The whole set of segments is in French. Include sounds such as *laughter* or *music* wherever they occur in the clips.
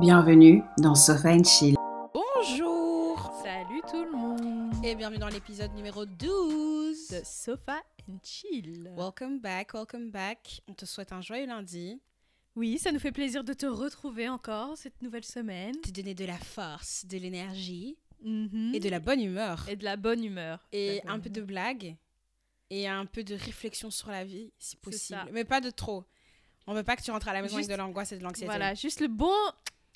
Bienvenue dans Sofa and Chill. Bonjour Salut tout le monde et bienvenue dans l'épisode numéro 12 de Sofa and Chill. Welcome back, welcome back. On te souhaite un joyeux lundi. Oui, ça nous fait plaisir de te retrouver encore cette nouvelle semaine. Te donner de la force, de l'énergie Mhm. et de la bonne humeur. Et de la bonne humeur. Et bonne un peu de blague et un peu de réflexion sur la vie, si possible. Mais pas de trop. On veut pas que tu rentres à la maison Juste- avec de l'angoisse et de l'anxiété. Voilà, juste le bon,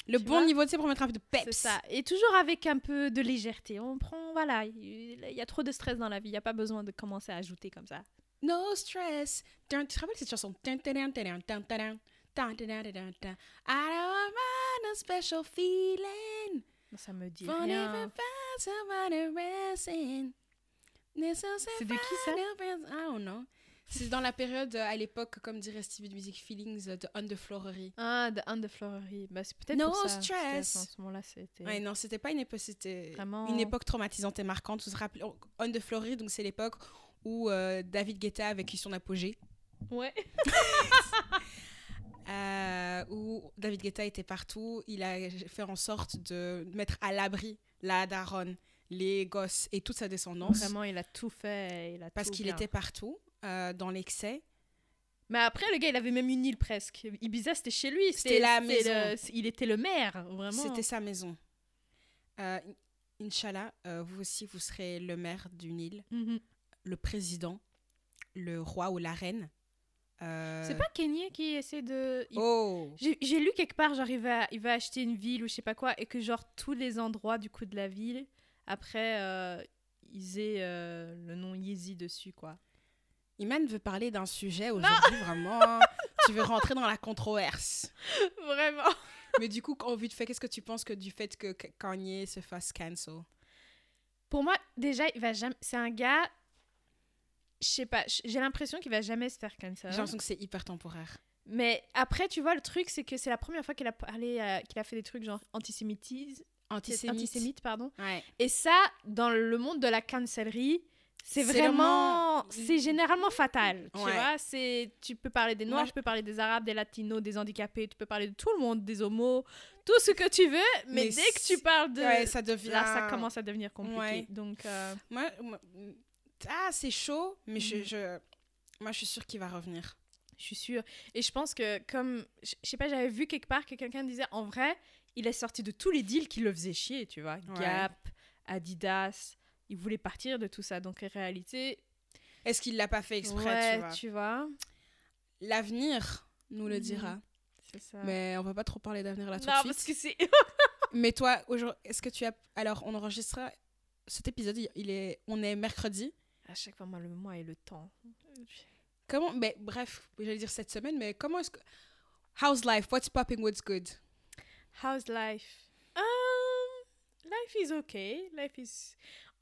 le bon niveau, tu sais, pour mettre un peu de peps. Ça. Et toujours avec un peu de légèreté. On prend, voilà, il y a trop de stress dans la vie. Il n'y a pas besoin de commencer à ajouter comme ça. No stress. Tu te rappelles cette chanson I don't want no special feeling. Ça me dit rien. C'est de qui ça I don't know. C'est dans la période, euh, à l'époque, comme dirait Stevie de Music Feelings, euh, de Underfloorery. Ah, de Underfloorery. Bah, c'est peut-être No pour ça. stress. ce moment-là, c'était... Ouais, non, c'était pas une époque, c'était Vraiment- une époque traumatisante et marquante. Vous vous rappelez, Underfloorery, donc c'est l'époque où euh, David Guetta a vécu son apogée. Ouais. *laughs* euh, où David Guetta était partout. Il a fait en sorte de mettre à l'abri la daronne, les gosses et toute sa descendance. Vraiment, il a tout fait. Il a parce qu'il était partout, euh, dans l'excès. Mais après, le gars, il avait même une île presque. Ibiza, c'était chez lui. C'était la le- maison. il était le maire, vraiment. C'était sa maison. Euh, Inch'Allah, euh, vous aussi, vous serez le maire d'une île, Mhm. le président, le roi ou la reine. Euh, C'est pas Kenya qui essaie de. il- Oh J'ai lu quelque part, genre, il va, il va acheter une ville ou je sais pas quoi, et que, genre, tous les endroits du coup de la ville, après, ils aient le nom Yeezy dessus, quoi. Iman veut parler d'un sujet aujourd'hui, vraiment. tu veux rentrer dans la controverse. Vraiment. Mais du coup, en vue de fait, qu'est-ce que tu penses que du fait que Kanye se fasse cancel? Pour moi, déjà, il va jamais. C'est un gars. Je sais pas, j'ai l'impression qu'il va jamais se faire cancel. J'ai l'impression que c'est hyper temporaire. Mais après, tu vois, le truc, c'est que c'est la première fois qu'il a parlé, euh, qu'il a fait des trucs genre antisémitisme, Antisémite. antisémite, pardon. Ouais. Et ça, dans le monde de la cancellerie, C'est vraiment, c'est généralement fatal. Tu Ouais. vois, c'est, tu peux parler des noirs, Moi, tu peux parler des arabes, des latinos, des handicapés, tu peux parler de tout le monde, des homos, tout ce que tu veux. Mais, Mais dès que tu parles de, Ouais, ça devient. là, ça commence à devenir compliqué. Ouais. Donc, euh, Moi, moi- ah, c'est chaud, mais je, Mhm. je, moi, je suis sûre qu'il va revenir. Je suis sûre. Et je pense que, comme, je sais pas, j'avais vu quelque part que quelqu'un disait, en vrai, il est sorti de tous les deals qui le faisaient chier, tu vois. Ouais. Gap, Adidas, il voulait partir de tout ça. Donc, en réalité, Est-ce qu'il l'a pas fait exprès, ouais, tu vois. L'avenir nous le Mhm. dira. C'est ça. Mais on va pas trop parler d'avenir là tout non, de parce suite. que c'est... *laughs* Mais toi, aujourd'hui, est-ce que tu as. Alors, on enregistre cet épisode, il- il est... on est mercredi. à chaque fois, moi, le mois et le temps. Comment. Mais bref, j'allais dire cette semaine, mais comment est-ce que. How's life? What's popping? What's good? How's life? Um, life is okay. Life is...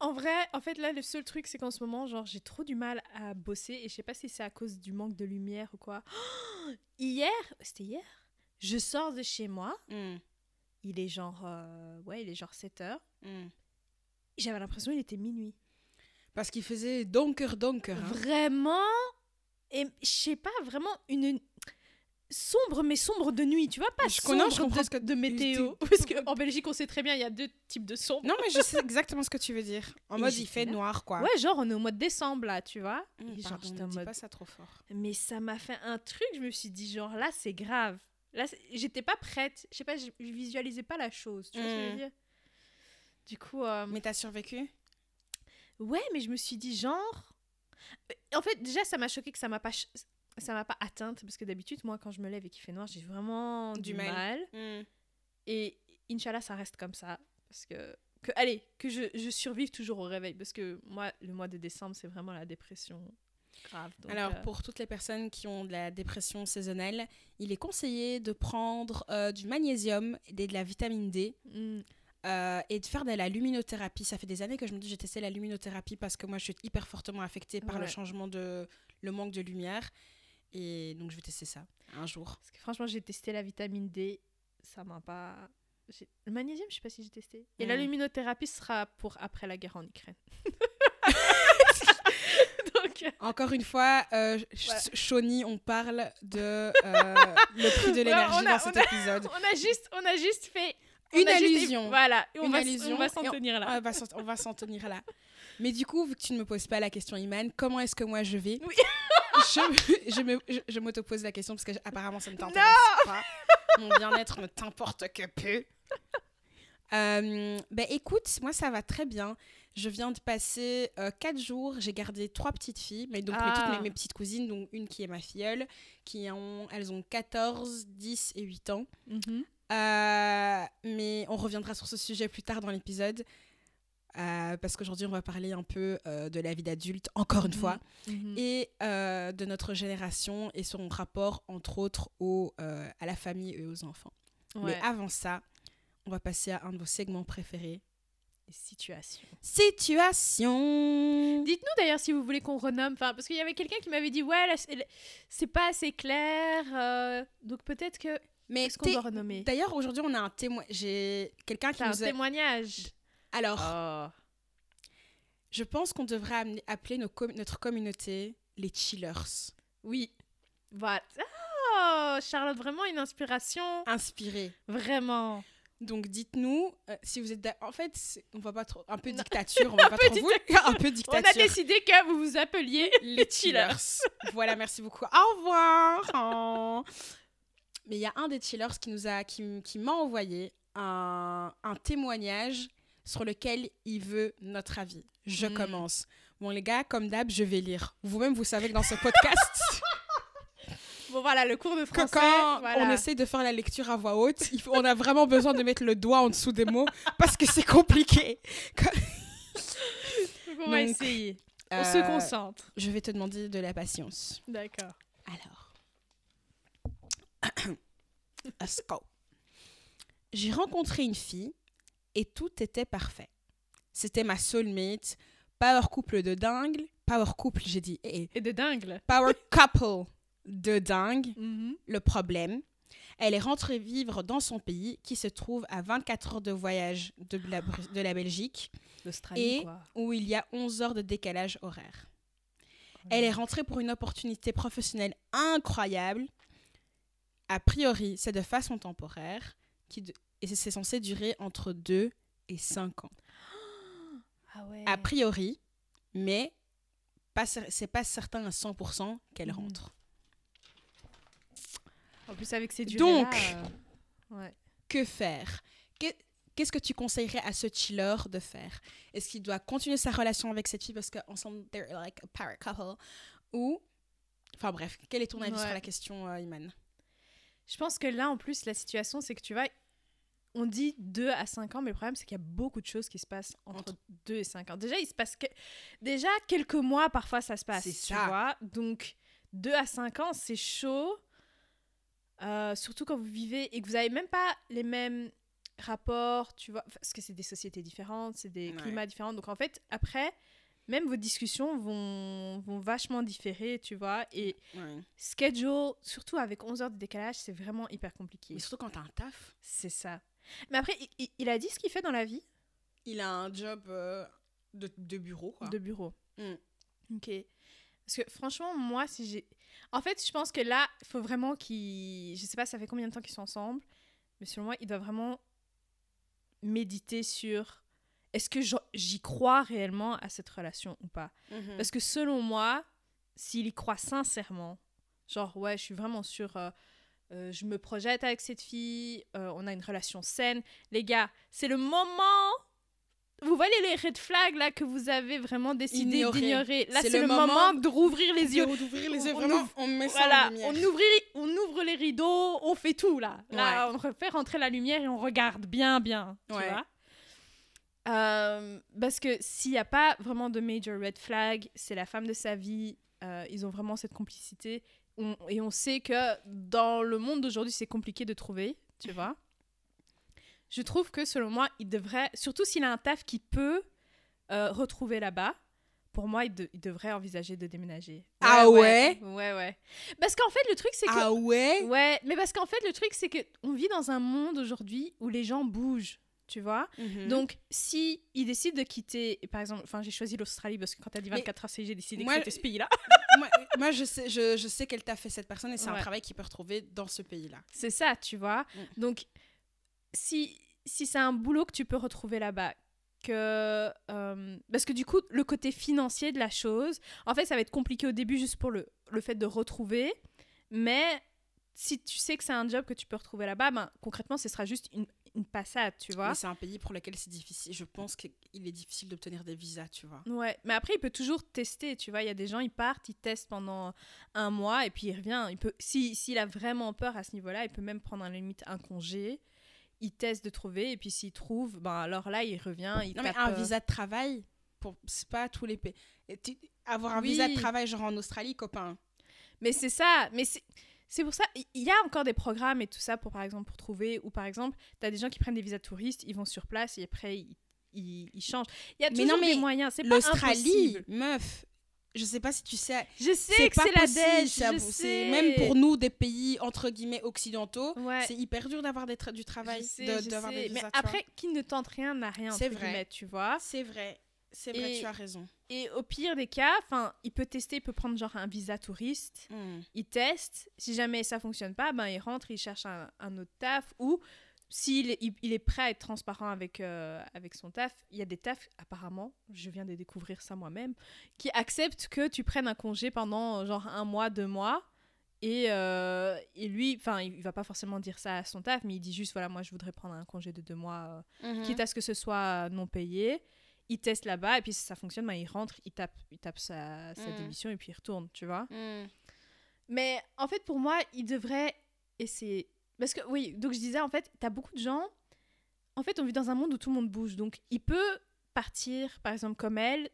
En vrai, en fait, là, le seul truc, c'est qu'en ce moment, genre, j'ai trop du mal à bosser et je sais pas si c'est à cause du manque de lumière ou quoi. *gasps* hier, c'était hier, je sors de chez moi, Hmm, il est genre, euh, ouais, il est genre 7 heures. hmm. J'avais l'impression qu'il était minuit. Parce qu'il faisait donker donker. hein. Vraiment, et je sais pas, vraiment une sombre, mais sombre de nuit, tu vois, pas Je connais, je sombre comprends de, ce que- de météo. *laughs* Parce qu'en Belgique, on sait très bien, il y a deux types de sombre. Non, mais je sais *laughs* exactement ce que tu veux dire. En mode, il fait noir, quoi. Ouais, genre, on est au mois de décembre, là, tu vois. Et genre, pardon, ne en dis mode- pas ça trop fort. Mais ça m'a fait un truc, je me suis dit, genre, là, c'est grave. Là, j'étais pas prête. Je sais pas, je visualisais pas la chose. Tu vois ce que je veux Mm. dire Du coup, euh, Mais t'as survécu? ouais, mais je me suis dit, genre. En fait, déjà, ça m'a choqué que ça m'a pas. Ça m'a pas atteinte parce que d'habitude, moi, quand je me lève et qu'il fait noir, j'ai vraiment Du du, mal. mal. Hmm. Et Inch'Allah, ça reste comme ça. Parce que. que allez, que je, je survive toujours au réveil. Parce que moi, le mois de décembre, c'est vraiment la dépression grave. Donc, Alors, euh, pour toutes les personnes qui ont de la dépression saisonnelle, il est conseillé de prendre euh, du magnésium et de la vitamine D mm, euh, et de faire de la luminothérapie. Ça fait des années que je me dis j'ai testé la luminothérapie parce que moi je suis hyper fortement affectée par le changement de le manque de lumière et donc je vais tester ça un jour. Parce que franchement, j'ai testé la vitamine D, ça m'a pas. Le magnésium, je sais pas si j'ai testé. Et la Mm. luminothérapie sera pour après la guerre en Ukraine. *laughs* Donc, Encore une fois, euh, on parle de euh, *laughs* le prix de l'énergie dans cet on a- épisode. on a juste, on a juste fait Une juste- allusion. voilà, et on Une va, allusion, on va s'en tenir là. On va s'en- on va s'en tenir là. Mais du coup, vu que tu ne me poses pas la question, Iman, comment est-ce que moi je vais Oui. Je, je, me- je, m'auto-pose la question parce que apparemment ça ne t'intéresse pas. Mon bien-être ne t'importe que peu. Euh, ben écoute, moi ça va très bien. Je viens de passer 4 jours. J'ai gardé trois petites filles, mais donc mes- toutes Ah. mes, mes petites cousines, donc une qui est ma filleule, qui ont, elles ont 14, 10 et 8 ans. Mhm. Euh, mais on reviendra sur ce sujet plus tard dans l'épisode. Euh, parce qu'aujourd'hui, on va parler un peu euh, de la vie d'adulte, encore une Mhm. fois, Mhm. et euh, de notre génération et son rapport, entre autres, au, à la famille et aux enfants. Ouais. Mais avant ça, on va passer à un de vos segments préférés. Les situations. Situation Dites-nous d'ailleurs si vous voulez qu'on renomme, parce qu'il y avait quelqu'un qui m'avait dit ouais c'est- pas assez clair, donc peut-être que Mais qu'on doit renommer? D'ailleurs, aujourd'hui, on a un témoin. J'ai quelqu'un qui un nous a... témoignage. Alors, Oh. je pense qu'on devrait amener- appeler nos com- notre communauté les chillers. Oui. Voilà. Oh, Charlotte, vraiment une inspiration. Inspirés. Vraiment. Donc dites-nous euh, si vous êtes en fait on va pas trop un peu dictature on *laughs* va pas trop vous un peu On a dictature décidé que vous vous appeliez *laughs* les chillers. voilà merci beaucoup au revoir Oh. *laughs* mais il y a un des chillers qui nous a qui, qui m'a envoyé un, un témoignage sur lequel il veut notre avis je Mm. commence bon les gars comme d'hab je vais lire vous-même vous savez que dans ce podcast *laughs* Bon voilà, le cours de que français. quand voilà. on essaye de faire la lecture à voix haute, il faut- on a vraiment besoin de mettre le doigt en dessous des mots parce que c'est compliqué. *laughs* On va Donc, essayer. On Euh, se concentre. Je vais te demander de la patience. D'accord. Alors. *coughs* Let's go. J'ai rencontré une fille et tout était parfait. C'était ma soulmate, power couple de dingue, power couple, j'ai dit, eh, eh, Et de dingue. power couple de dingue. *laughs* Mhm. Le problème, elle est rentrée vivre dans son pays qui se trouve à 24 heures de voyage de la, de la Belgique L'Australie, Et- quoi. où il y a 11 heures de décalage horaire. Elle est rentrée pour une opportunité professionnelle incroyable. A priori, c'est de façon temporaire qui de- et c'est censé durer entre 2 et 5 ans. Ah ouais. A priori, mais c'est pas certain à 100% qu'elle Mhm. rentre. En plus, avec ces durées Donc- Ouais. que faire? Que- Qu'est-ce que tu conseillerais à ce chiller de faire? Est-ce qu'il doit continuer sa relation avec cette fille parce qu'ensemble, they're like a power couple? Ou. Enfin bref, quel est ton avis Ouais. sur la question, euh, Iman? Je pense que là, en plus, la situation, c'est que tu vois, on dit 2 à 5 ans, mais le problème, c'est qu'il y a beaucoup de choses qui se passent entre Entre- 2 et 5 ans. Déjà, il se passe que... Déjà, quelques mois, parfois, ça se passe, C'est tu ça. vois. Donc, 2 à 5 ans, c'est chaud. Euh, surtout quand vous vivez et que vous n'avez même pas les mêmes rapports, tu vois, parce que c'est des sociétés différentes, c'est des Ouais. climats différents. Donc, en fait, après, même vos discussions vont, vont vachement différer, tu vois. Et schedule, surtout avec 11 heures de décalage, c'est vraiment hyper compliqué. Mais surtout quand t'as un taf. C'est ça. Mais après, il, il- a dit ce qu'il fait dans la vie Il a un job euh, de, de bureau, quoi. de bureau. Mm. Ok. Parce que franchement, moi, si j'ai. En fait, je pense que là, il faut vraiment qu'ils. Je sais pas, ça fait combien de temps qu'ils sont ensemble, mais selon moi, il doit vraiment méditer sur est-ce que j'y crois réellement à cette relation ou pas? Mhm. Parce que selon moi, s'il y croit sincèrement, genre, ouais, je suis vraiment sûre, euh, euh, je me projette avec cette fille, euh, on a une relation saine. Les gars, c'est le moment. Vous voyez les red flags là que vous avez vraiment décidé Ignorer. d'ignorer. Là, C'est le le, moment de rouvrir les yeux. D'ouvrir les On- yeux, on vraiment, ouvre- on met ça Voilà, en lumière. on ouvre, on ouvre les rideaux, on fait tout là. Là, on fait rentrer la lumière et on regarde bien, bien. Tu Ouais. vois Euh, parce que s'il n'y a pas vraiment de major red flag, c'est la femme de sa vie, euh, ils ont vraiment cette complicité. On- et on sait que dans le monde d'aujourd'hui, c'est compliqué de trouver, tu *laughs* vois. Je trouve que selon moi, il devrait, surtout s'il a un taf qui peut euh, retrouver là-bas, pour moi, il, de- il devrait envisager de déménager. Ah Ouais, ouais. Parce qu'en fait, le truc, c'est que. Ah ouais? Ouais, mais parce qu'en fait, le truc, c'est que on vit dans un monde aujourd'hui où les gens bougent, tu vois. Mhm. Donc, si il décide de quitter, par exemple, enfin, j'ai choisi l'Australie parce que quand t'as dit Mais 24 heures, c'est- j'ai décidé moi, que c'était ce pays-là. *laughs* moi, moi, je sais, je, je sais qu'elle t'a fait cette personne et c'est un travail qu'il peut retrouver dans ce pays-là. C'est ça, tu vois. Mm. Donc, si, si c'est un boulot que tu peux retrouver là-bas, que. euh, parce que du coup, le côté financier de la chose, en fait, ça va être compliqué au début juste pour le, le fait de retrouver. Mais si tu sais que c'est un job que tu peux retrouver là-bas, ben, concrètement, ce sera juste une, une passade, tu vois. Mais c'est un pays pour lequel c'est difficile. Je pense qu'il est difficile d'obtenir des visas, tu vois. Ouais, mais après, il peut toujours tester, tu vois. Il y a des gens, ils partent, ils testent pendant un mois et puis il revient. Il peut, si, s'il a vraiment peur à ce niveau-là, il peut même prendre à la limite un congé. Il teste de trouver et puis s'il trouve, ben alors là, il revient. Il Non, mais un euh, visa de travail, pour... c'est pas tous les pays. Et tu- Avoir un Oui. visa de travail, genre en Australie, copain. Mais c'est ça, mais c'est. C'est pour ça, il y a encore des programmes et tout ça pour, par exemple, pour trouver, ou par exemple, tu as des gens qui prennent des visas touristes, ils vont sur place et après, ils, ils, ils changent. Il y a Mais toujours non, mais des moyens, c'est pas L'Australie, meuf, je sais pas si tu sais. Je sais que c'est la dèche, c'est-. Même pour nous, des pays entre guillemets occidentaux, Ouais. c'est hyper dur d'avoir tra- du travail. De- des Mais visas, après, qui ne tente rien n'a rien, C'est vrai. tu vois. C'est vrai. C'est vrai, Et- tu as raison. Et au pire des cas, enfin, il peut tester, il peut prendre genre un visa touriste, Hmm. il teste. Si jamais ça fonctionne pas, ben il rentre, il cherche un, un autre taf. Ou s'il est, il, il est prêt à être transparent avec, euh, avec son taf, il y a des tafs, apparemment, je viens de découvrir ça moi-même, qui acceptent que tu prennes un congé pendant genre un mois, deux mois. Et, euh, et lui, enfin, il va pas forcément dire ça à son taf, mais il dit juste voilà, moi je voudrais prendre un congé de deux mois euh, Mhm. quitte à ce que ce soit non payé. Il teste là-bas et puis si ça fonctionne, ben, il rentre, il tape, il tape sa, sa Mm. démission et puis il retourne, tu vois. Hmm. Mais en fait, pour moi, il devrait essayer. Parce que oui, donc je disais, en fait, t'as beaucoup de gens. En fait, on vit dans un monde où tout le monde bouge. Donc il peut partir, par exemple, comme elle,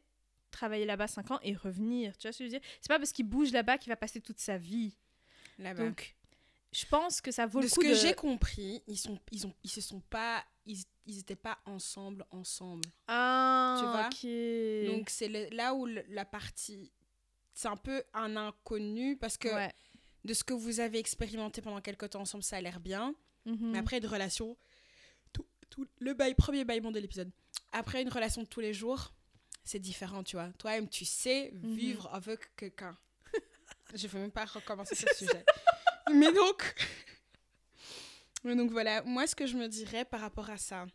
travailler là-bas 5 ans et revenir. Tu vois ce que je veux dire? C'est pas parce qu'il bouge là-bas qu'il va passer toute sa vie. Là-bas. Donc je pense que ça vaut de le ce coup que de. j'ai compris, ils sont, ils ont, ils se sont pas, ils, ils étaient pas ensemble, ensemble. Ah, Tu vois? ok. Donc c'est là où le- la partie, c'est un peu un inconnu parce que ouais. de ce que vous avez expérimenté pendant quelques temps ensemble, ça a l'air bien. Mhm. Mais après une relation, tout, tout- le bail, premier bâillement de l'épisode. Après une relation de tous les jours, c'est différent, tu vois. Toi-même, tu sais Mhm. vivre avec quelqu'un. *laughs* Je ne veux même pas recommencer ce *laughs* sujet. Mais donc, *laughs* mais donc voilà, moi ce que je me dirais par rapport à ça,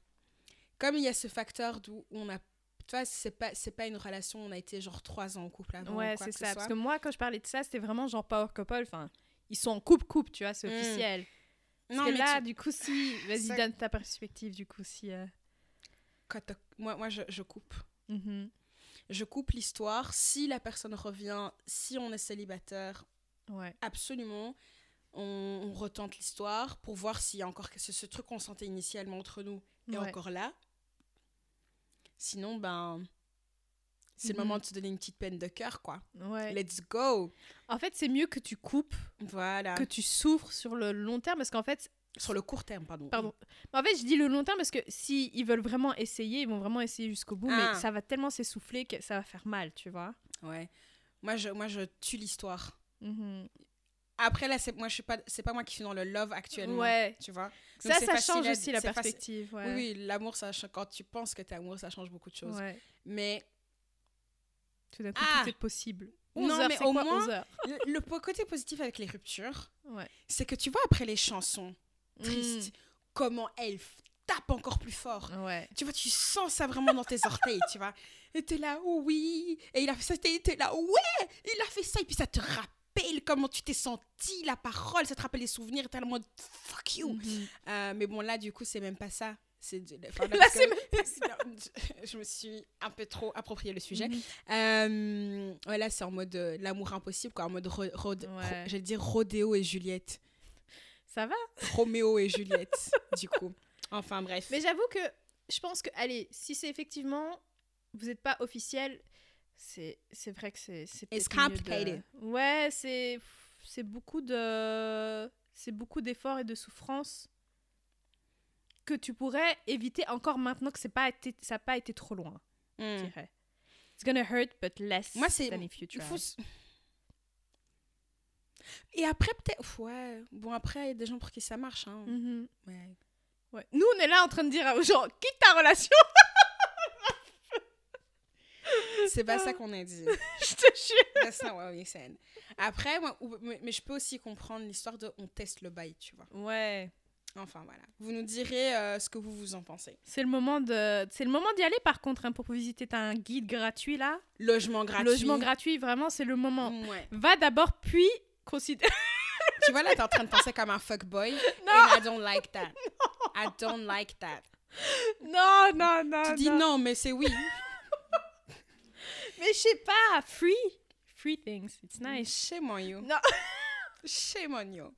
comme il y a ce facteur d'où on a, tu vois, c'est pas c'est pas une relation, on a été genre trois ans en couple avant. Ouais, c'est ça. ce Parce que moi, quand je parlais de ça, c'était vraiment genre power couple. Enfin, ils sont en couple-couple, tu vois, c'est Mm. officiel. Parce Non, que mais là, tu- du coup, si. *laughs* Vas-y, Ça- donne ta perspective, du coup, si. euh, quand moi, moi je, je coupe. mhm. Je coupe l'histoire. Si la personne revient, si on est célibataire, Ouais. absolument, on, on retente l'histoire pour voir s'il y a encore ce, ce truc qu'on sentait initialement entre nous est Ouais. encore là. Sinon, ben, c'est le Mhm. moment de se donner une petite peine de cœur, quoi. Ouais. Let's go. En fait, c'est mieux que tu coupes, Voilà. que tu souffres sur le long terme. Parce qu'en fait, Sur le court terme, pardon. pardon. Mais En fait, je dis le long terme parce que si ils veulent vraiment essayer, ils vont vraiment essayer jusqu'au bout. Ah. Mais ça va tellement s'essouffler que ça va faire mal, tu vois. Ouais. Moi, je, moi, je tue l'histoire. Mhm. Après, là, c'est moi, je suis pas, c'est pas moi qui suis dans le love actuellement. Ouais. Tu vois. Ça, ça change à- aussi la perspective. Ouais. Oui, oui, l'amour, ça, quand tu penses que t'es amoureux, ça change beaucoup de choses. Ouais. Mais Tout d'un coup, Ah. tout est possible. Non, 11 heures, mais au quoi, moins- 11 heures? *laughs* Le, le côté positif avec les ruptures, Ouais. c'est que tu vois après les chansons tristes, Mm. comment elles tapent encore plus fort. Ouais. Tu vois, tu sens ça vraiment dans tes *laughs* orteils, tu vois. Et t'es là, oui. Et il a fait ça, t'es là, ouais. Il a fait ça. Et puis ça te rappelle comment tu t'es senti, la parole, ça te rappelle les souvenirs. Mode, fuck you. Mhm. Euh, mais bon, là, du coup, c'est même pas ça. C'est de- enfin, *laughs* Là, parce c'est que- *laughs* je, me suis un peu trop approprié le sujet. Euh, ouais, là, c'est en mode euh, l'amour impossible, quoi. En mode, ro- ro- Ouais. j'allais dire Rodéo et Juliette. Ça va? Roméo et *laughs* Juliette, du coup. Enfin, bref. Mais j'avoue que je pense que, allez, si c'est effectivement, vous n'êtes pas officiel, c'est c'est vrai que c'est c'est It's de- complicated. Ouais, c'est c'est beaucoup de c'est beaucoup d'efforts et de souffrances que tu pourrais éviter encore maintenant que c'est pas été ça n'a pas été trop loin, je Hmm. dirais. It's gonna hurt but less Moi, c'est- than if you try. faut Et après, peut-être. Ouais. Bon, après, il y a des gens pour qui ça marche. Hein. Mhm. Ouais. Ouais. Nous, on est là en train de dire aux gens, quitte ta relation. *laughs* C'est pas ça qu'on a dit. *laughs* Je te jure. That's not what we said. Après, moi, ou- mais mais je peux aussi comprendre l'histoire de on teste le bail, tu vois. Ouais. Enfin, voilà. Vous nous direz euh, ce que vous vous en pensez. C'est le moment de, c'est le moment d'y aller par contre hein, pour visiter. T'as un guide gratuit là? Logement gratuit. Logement gratuit, vraiment, c'est le moment. Ouais. Va d'abord, puis considère. *laughs* tu vois, là, t'es en train de penser comme un fuckboy. *laughs* Non. And I don't like that. I don't like that. non, non, non. tu dis non, mais c'est oui. Mais je sais pas, free, free things, it's nice. Shame on you. Non. *laughs* Shame on you.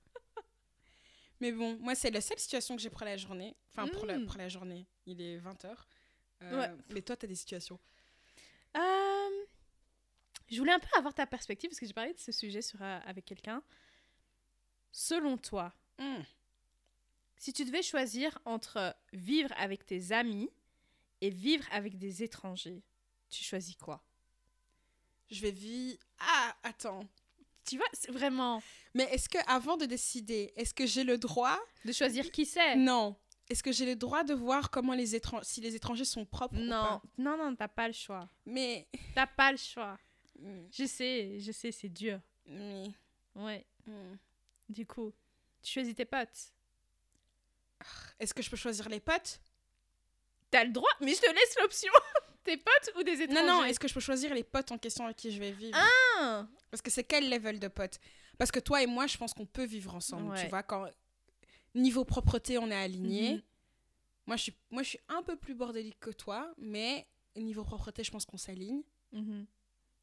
Mais bon, moi, c'est la seule situation que j'ai pour la journée. Enfin, pour, la, Mm. pour la journée. Il est 20h. Ouais. Mais toi, t'as des situations. Euh, je voulais un peu avoir ta perspective parce que j'ai parlé de ce sujet sur, euh, avec quelqu'un. Selon toi, Mm. si tu devais choisir entre vivre avec tes amis et vivre avec des étrangers, tu choisis quoi? Je vais vivre... Ah, attends. Tu vois, c'est vraiment Mais est-ce que avant de décider, est-ce que j'ai le droit de choisir qui c'est? Non. Est-ce que j'ai le droit de voir comment les étrangers, si les étrangers sont propres ou Non, pas? Non, non, t'as pas le choix. Mais, T'as pas le choix. Mm, Je sais, je sais, c'est dur. mais, Ouais, mm. du coup, tu choisis tes potes. est-ce que je peux choisir les potes? T'as le droit, mais je te laisse l'option. *laughs* tes potes ou des étrangers Non, non. Est-ce que je peux choisir les potes en question avec qui je vais vivre Ah Parce que c'est quel level de potes Parce que toi et moi, je pense qu'on peut vivre ensemble. Ouais. Tu vois, quand niveau propreté, on est alignés. Mhm. Moi, je suis, moi, je suis un peu plus bordélique que toi, mais niveau propreté, je pense qu'on s'aligne. Mhm.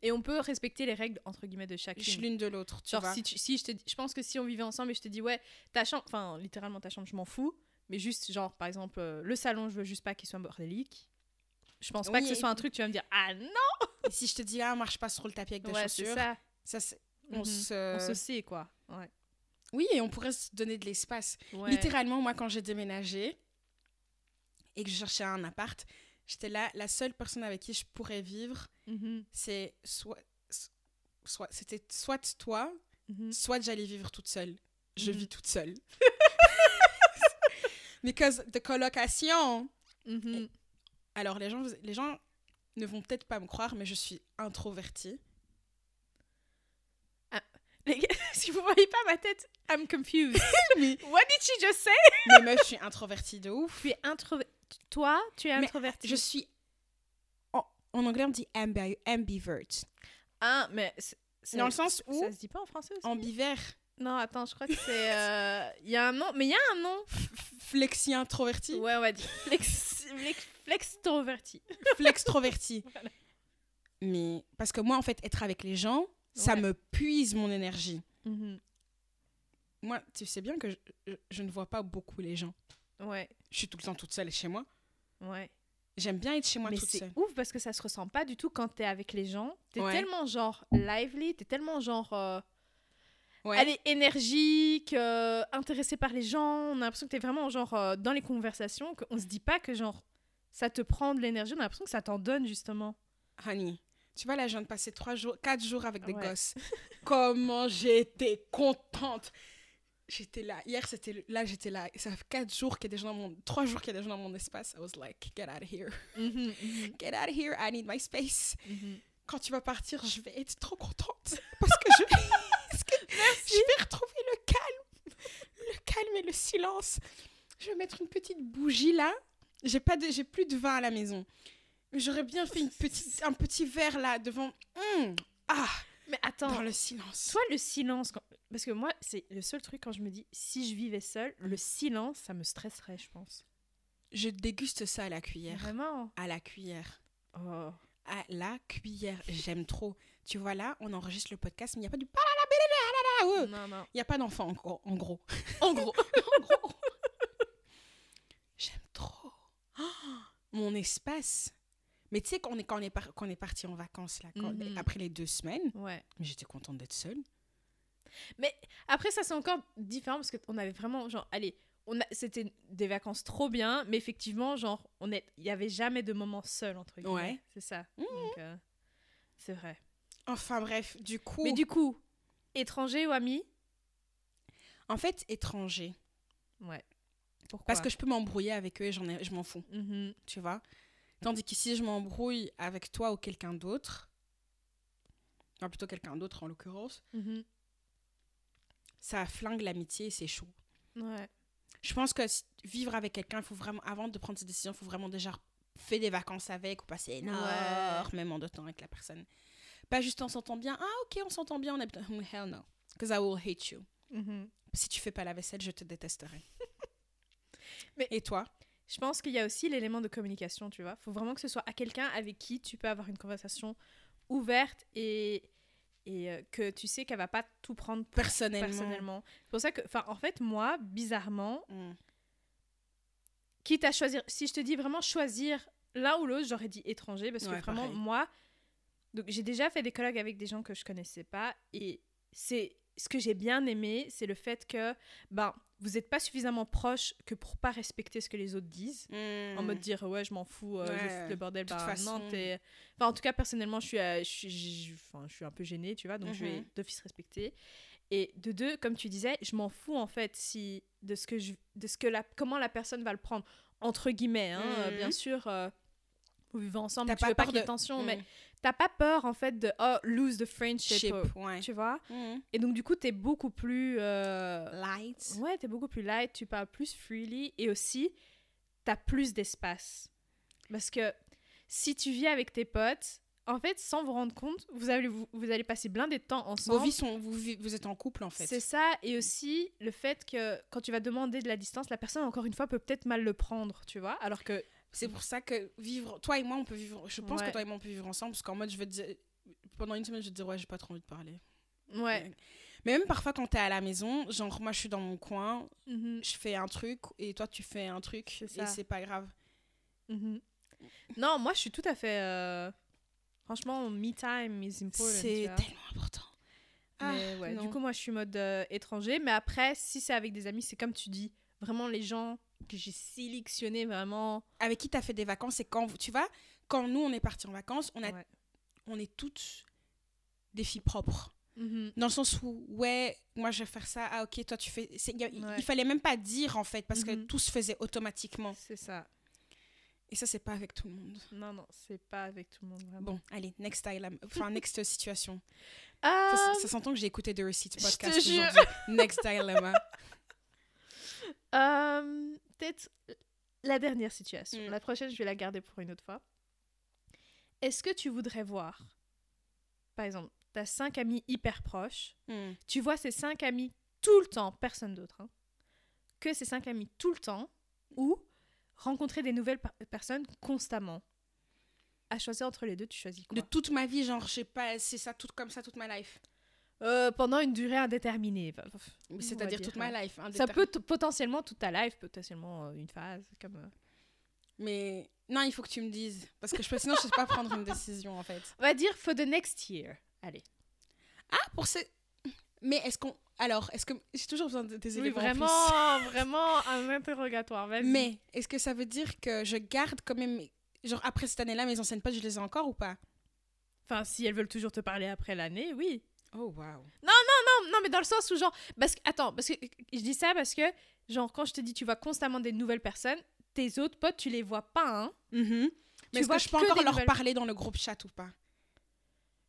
Et on peut respecter les règles entre guillemets de Je chacune. suis l'une de l'autre. Tu Genre vois. si, tu- si je te je pense que si on vivait ensemble et je te dis ouais ta chambre, enfin littéralement ta chambre je m'en fous, mais juste genre par exemple euh, le salon je veux juste pas qu'il soit bordélique. Je pense pas que ce soit un truc tu vas me dire ah non si je te dis, ah, marche pas sur le tapis avec des ouais chaussures, ça. ça, c'est- on, Mhm. se... On se sait quoi. Ouais. Oui, et on pourrait se donner de l'espace. Ouais. Littéralement, moi, quand j'ai déménagé et que je cherchais un appart, j'étais là, la seule personne avec qui je pourrais vivre, Mhm. c'est soit, soit c'était soit toi, Mhm. soit j'allais vivre toute seule. Je Mhm. vis toute seule. *laughs* Because de colocation. Mhm. Alors les gens, les gens ne vont peut-être pas me croire, mais je suis introvertie. Les gars, *laughs* si vous voyez pas ma tête, I'm confused. *laughs* mais, What did she just say? *laughs* mais meuf, je suis introvertie de ouf. Tu es introverti. Toi, tu es Mais introverti. Je suis en, en anglais on dit ambi- ambivert. Ah, mais c'est- c'est- Dans le sens où ça se dit pas en français aussi? ambivert, Non, attends, je crois que c'est. euh, Il y a un nom, mais il y a un nom. flexi introverti, Ouais, on va dire flex, flex, flextroverti. flextroverti. *laughs* Voilà. Mais parce que moi en fait être avec les gens, ça me puise mon énergie. Mhm. Moi, tu sais bien que je, je- je ne vois pas beaucoup les gens. Ouais, Je suis tout le temps toute seule chez moi. ouais. J'aime bien être chez moi mais toute c'est seule. ouf parce que ça se ressent pas du tout quand t'es avec les gens. T'es Ouais. tellement genre lively, t'es tellement genre. euh, Ouais. Elle est énergique, euh, intéressée par les gens. On a l'impression que t'es vraiment genre euh, dans les conversations, qu'on se dit pas que genre ça te prend de l'énergie. On a l'impression que ça t'en donne justement. Honey, tu vois là, je viens de passer trois jours, quatre jours avec des Ouais. gosses. *laughs* Comment j'étais contente. J'étais là. Hier, c'était là, j'étais là. Ça fait quatre jours qu'il y a des gens dans mon, trois jours qu'il y a des gens dans mon espace. I was like, get out of here, *laughs* get out of here. I need my space. Quand tu vas partir, je vais être trop contente parce que je, *laughs* que je vais retrouver le calme, le calme et le silence. Je vais mettre une petite bougie là. J'ai pas de, j'ai plus de vin à la maison. Mais J'aurais bien fait une petite, un petit verre là devant. Hum, ah, Mais attends, dans le silence. Soit le silence, quand- parce que moi, c'est le seul truc quand je me dis, si je vivais seule, le silence, ça me stresserait, je pense. Je déguste ça à la cuillère. Vraiment? À la cuillère. Oh. À la cuillère. J'aime trop. Tu vois là, on enregistre le podcast, mais il n'y a pas du. Il n'y a pas d'enfant en gros. En gros. En gros. J'aime trop. Mon espace. Mais tu sais, quand on est, quand par- est parti en vacances, là, après les deux semaines, Ouais. j'étais contente d'être seule. Mais après, ça, c'est encore différent parce qu'on avait vraiment, genre, allez, c'était des vacances trop bien, mais effectivement, genre, il y avait jamais de moment seul, entre guillemets. Ouais. C'est ça. C'est vrai. Enfin bref, du coup, Mais du coup, étranger ou ami? En fait, étranger. Ouais. Pourquoi? Parce que je peux m'embrouiller avec eux et j'en ai, je m'en fous, Mhm. tu vois. Tandis que si je m'embrouille avec toi ou quelqu'un d'autre, enfin plutôt quelqu'un d'autre en l'occurrence, Mhm. ça flingue l'amitié et c'est chaud. Ouais. Je pense que vivre avec quelqu'un, faut vraiment, avant de prendre cette décision, il faut vraiment déjà faire des vacances avec ou passer énormément de temps avec la personne. Pas juste on s'entend bien, ah ok, on s'entend bien, on est bien. *laughs* Hell no. Because I will hate you. Mhm. Si tu fais pas la vaisselle, je te détesterai. *laughs* Mais- Et toi? Je pense qu'il y a aussi l'élément de communication, tu vois. faut vraiment que ce soit à quelqu'un avec qui tu peux avoir une conversation ouverte et, et euh, que tu sais qu'elle va pas tout prendre Personnellement. personnellement. C'est pour ça que, enfin, en fait, moi, bizarrement, Mm. quitte à choisir, si je te dis vraiment choisir l'un ou l'autre, j'aurais dit étranger parce Ouais, que vraiment, pareil. moi, donc j'ai déjà fait des colloques avec des gens que je connaissais pas et c'est ce que j'ai bien aimé, c'est le fait que, ben, vous n'êtes pas suffisamment proche que pour pas respecter ce que les autres disent. En mode dire ouais je m'en fous euh, je. Ouais, foutre le bordel de toute bah, non t'es enfin en tout cas personnellement je suis euh, je suis je, enfin, je suis un peu gênée tu vois donc je vais Mhm. d'office respecter et de deux comme tu disais je m'en fous en fait si de ce que je de ce que la comment la personne va le prendre entre guillemets hein, Mhm. bien sûr euh, vous vivez ensemble tu pas veux pas peur qu'il y ait de- tension Mm. mais t'as pas peur en fait de oh lose the friendship Ship, ouais. tu vois? Mm. et donc du coup t'es beaucoup plus euh, Light. Ouais, t'es beaucoup plus light, tu parles plus freely et aussi t'as plus d'espace. Parce que si tu vis avec tes potes, en fait, sans vous rendre compte, vous allez, vous, vous allez passer blindé de temps Vos ensemble. vies sont, vous, vous êtes en couple en fait. C'est ça, et aussi le fait que quand tu vas demander de la distance, la personne, encore une fois, peut peut-être mal le prendre, tu vois? Alors que. C'est pour ça que vivre, toi et moi, on peut vivre. Je pense Ouais. que toi et moi, on peut vivre ensemble parce qu'en mode, je vais te dire, pendant une semaine, je vais te dire, ouais, j'ai pas trop envie de parler. Ouais. Mais même parfois, quand t'es à la maison, genre, moi, je suis dans mon coin, Mhm, je fais un truc et toi, tu fais un truc et c'est pas grave. mhm. Non, moi, je suis tout à fait. euh, Franchement, me time is important. C'est tellement important. Mais Ah, ouais, non. du coup, moi, je suis mode euh, étranger. Mais après, si c'est avec des amis, c'est comme tu dis, vraiment les gens que j'ai sélectionnés vraiment. Avec qui t'as fait des vacances et quand, tu vois, quand nous, on est partis en vacances, on, a, Ouais. on est toutes des filles propres. Mhm. Dans le sens où, ouais, moi je vais faire ça, ah ok, toi tu fais. y a- Ouais. Il fallait même pas dire en fait, parce que Mhm. tout se faisait automatiquement. C'est ça. Et ça, c'est pas avec tout le monde. Non, non, c'est pas avec tout le monde vraiment. Bon, allez, next dilemma. Enfin, *laughs* next situation. Ah, Ça, ça s'entend que j'ai écouté The Receipt podcast aujourd'hui. Next dilemma. *laughs* euh, Peut-être la dernière situation. Mm. La prochaine, je vais la garder pour une autre fois. Est-ce que tu voudrais voir, par exemple, t'as cinq amis hyper proches, Hmm. tu vois ces cinq amis tout le temps, personne d'autre, hein, que ces cinq amis tout le temps, ou rencontrer des nouvelles per- personnes constamment? À choisir entre les deux, tu choisis quoi? De toute ma vie, genre, je sais pas, c'est ça tout comme ça toute ma life. Euh, Pendant une durée indéterminée. Enfin, C'est-à-dire dire, toute ma life. hein, Ça peut potentiellement toute ta life, potentiellement euh, une phase, comme... euh, Mais non, il faut que tu me dises. Parce que je peux, sinon, je sais pas prendre une décision en fait. On va dire for the next year. Allez. Ah, pour ce. Mais est-ce qu'on. Alors, est-ce que. J'ai toujours besoin de des Oui, éléments. en plus. vraiment, vraiment un interrogatoire. Mais est-ce que ça veut dire que je garde quand même. Genre, après cette année-là, mes anciennes potes, je les ai encore ou pas? Enfin, si elles veulent toujours te parler après l'année, oui. Oh, waouh. Non, non, mais dans le sens où, genre, parce que, attends, parce que je dis ça parce que, genre, quand je te dis tu vois constamment des nouvelles personnes, tes autres potes, tu les vois pas, hein. Mais est-ce que je peux que encore leur nouvelles- parler dans le groupe chat ou pas?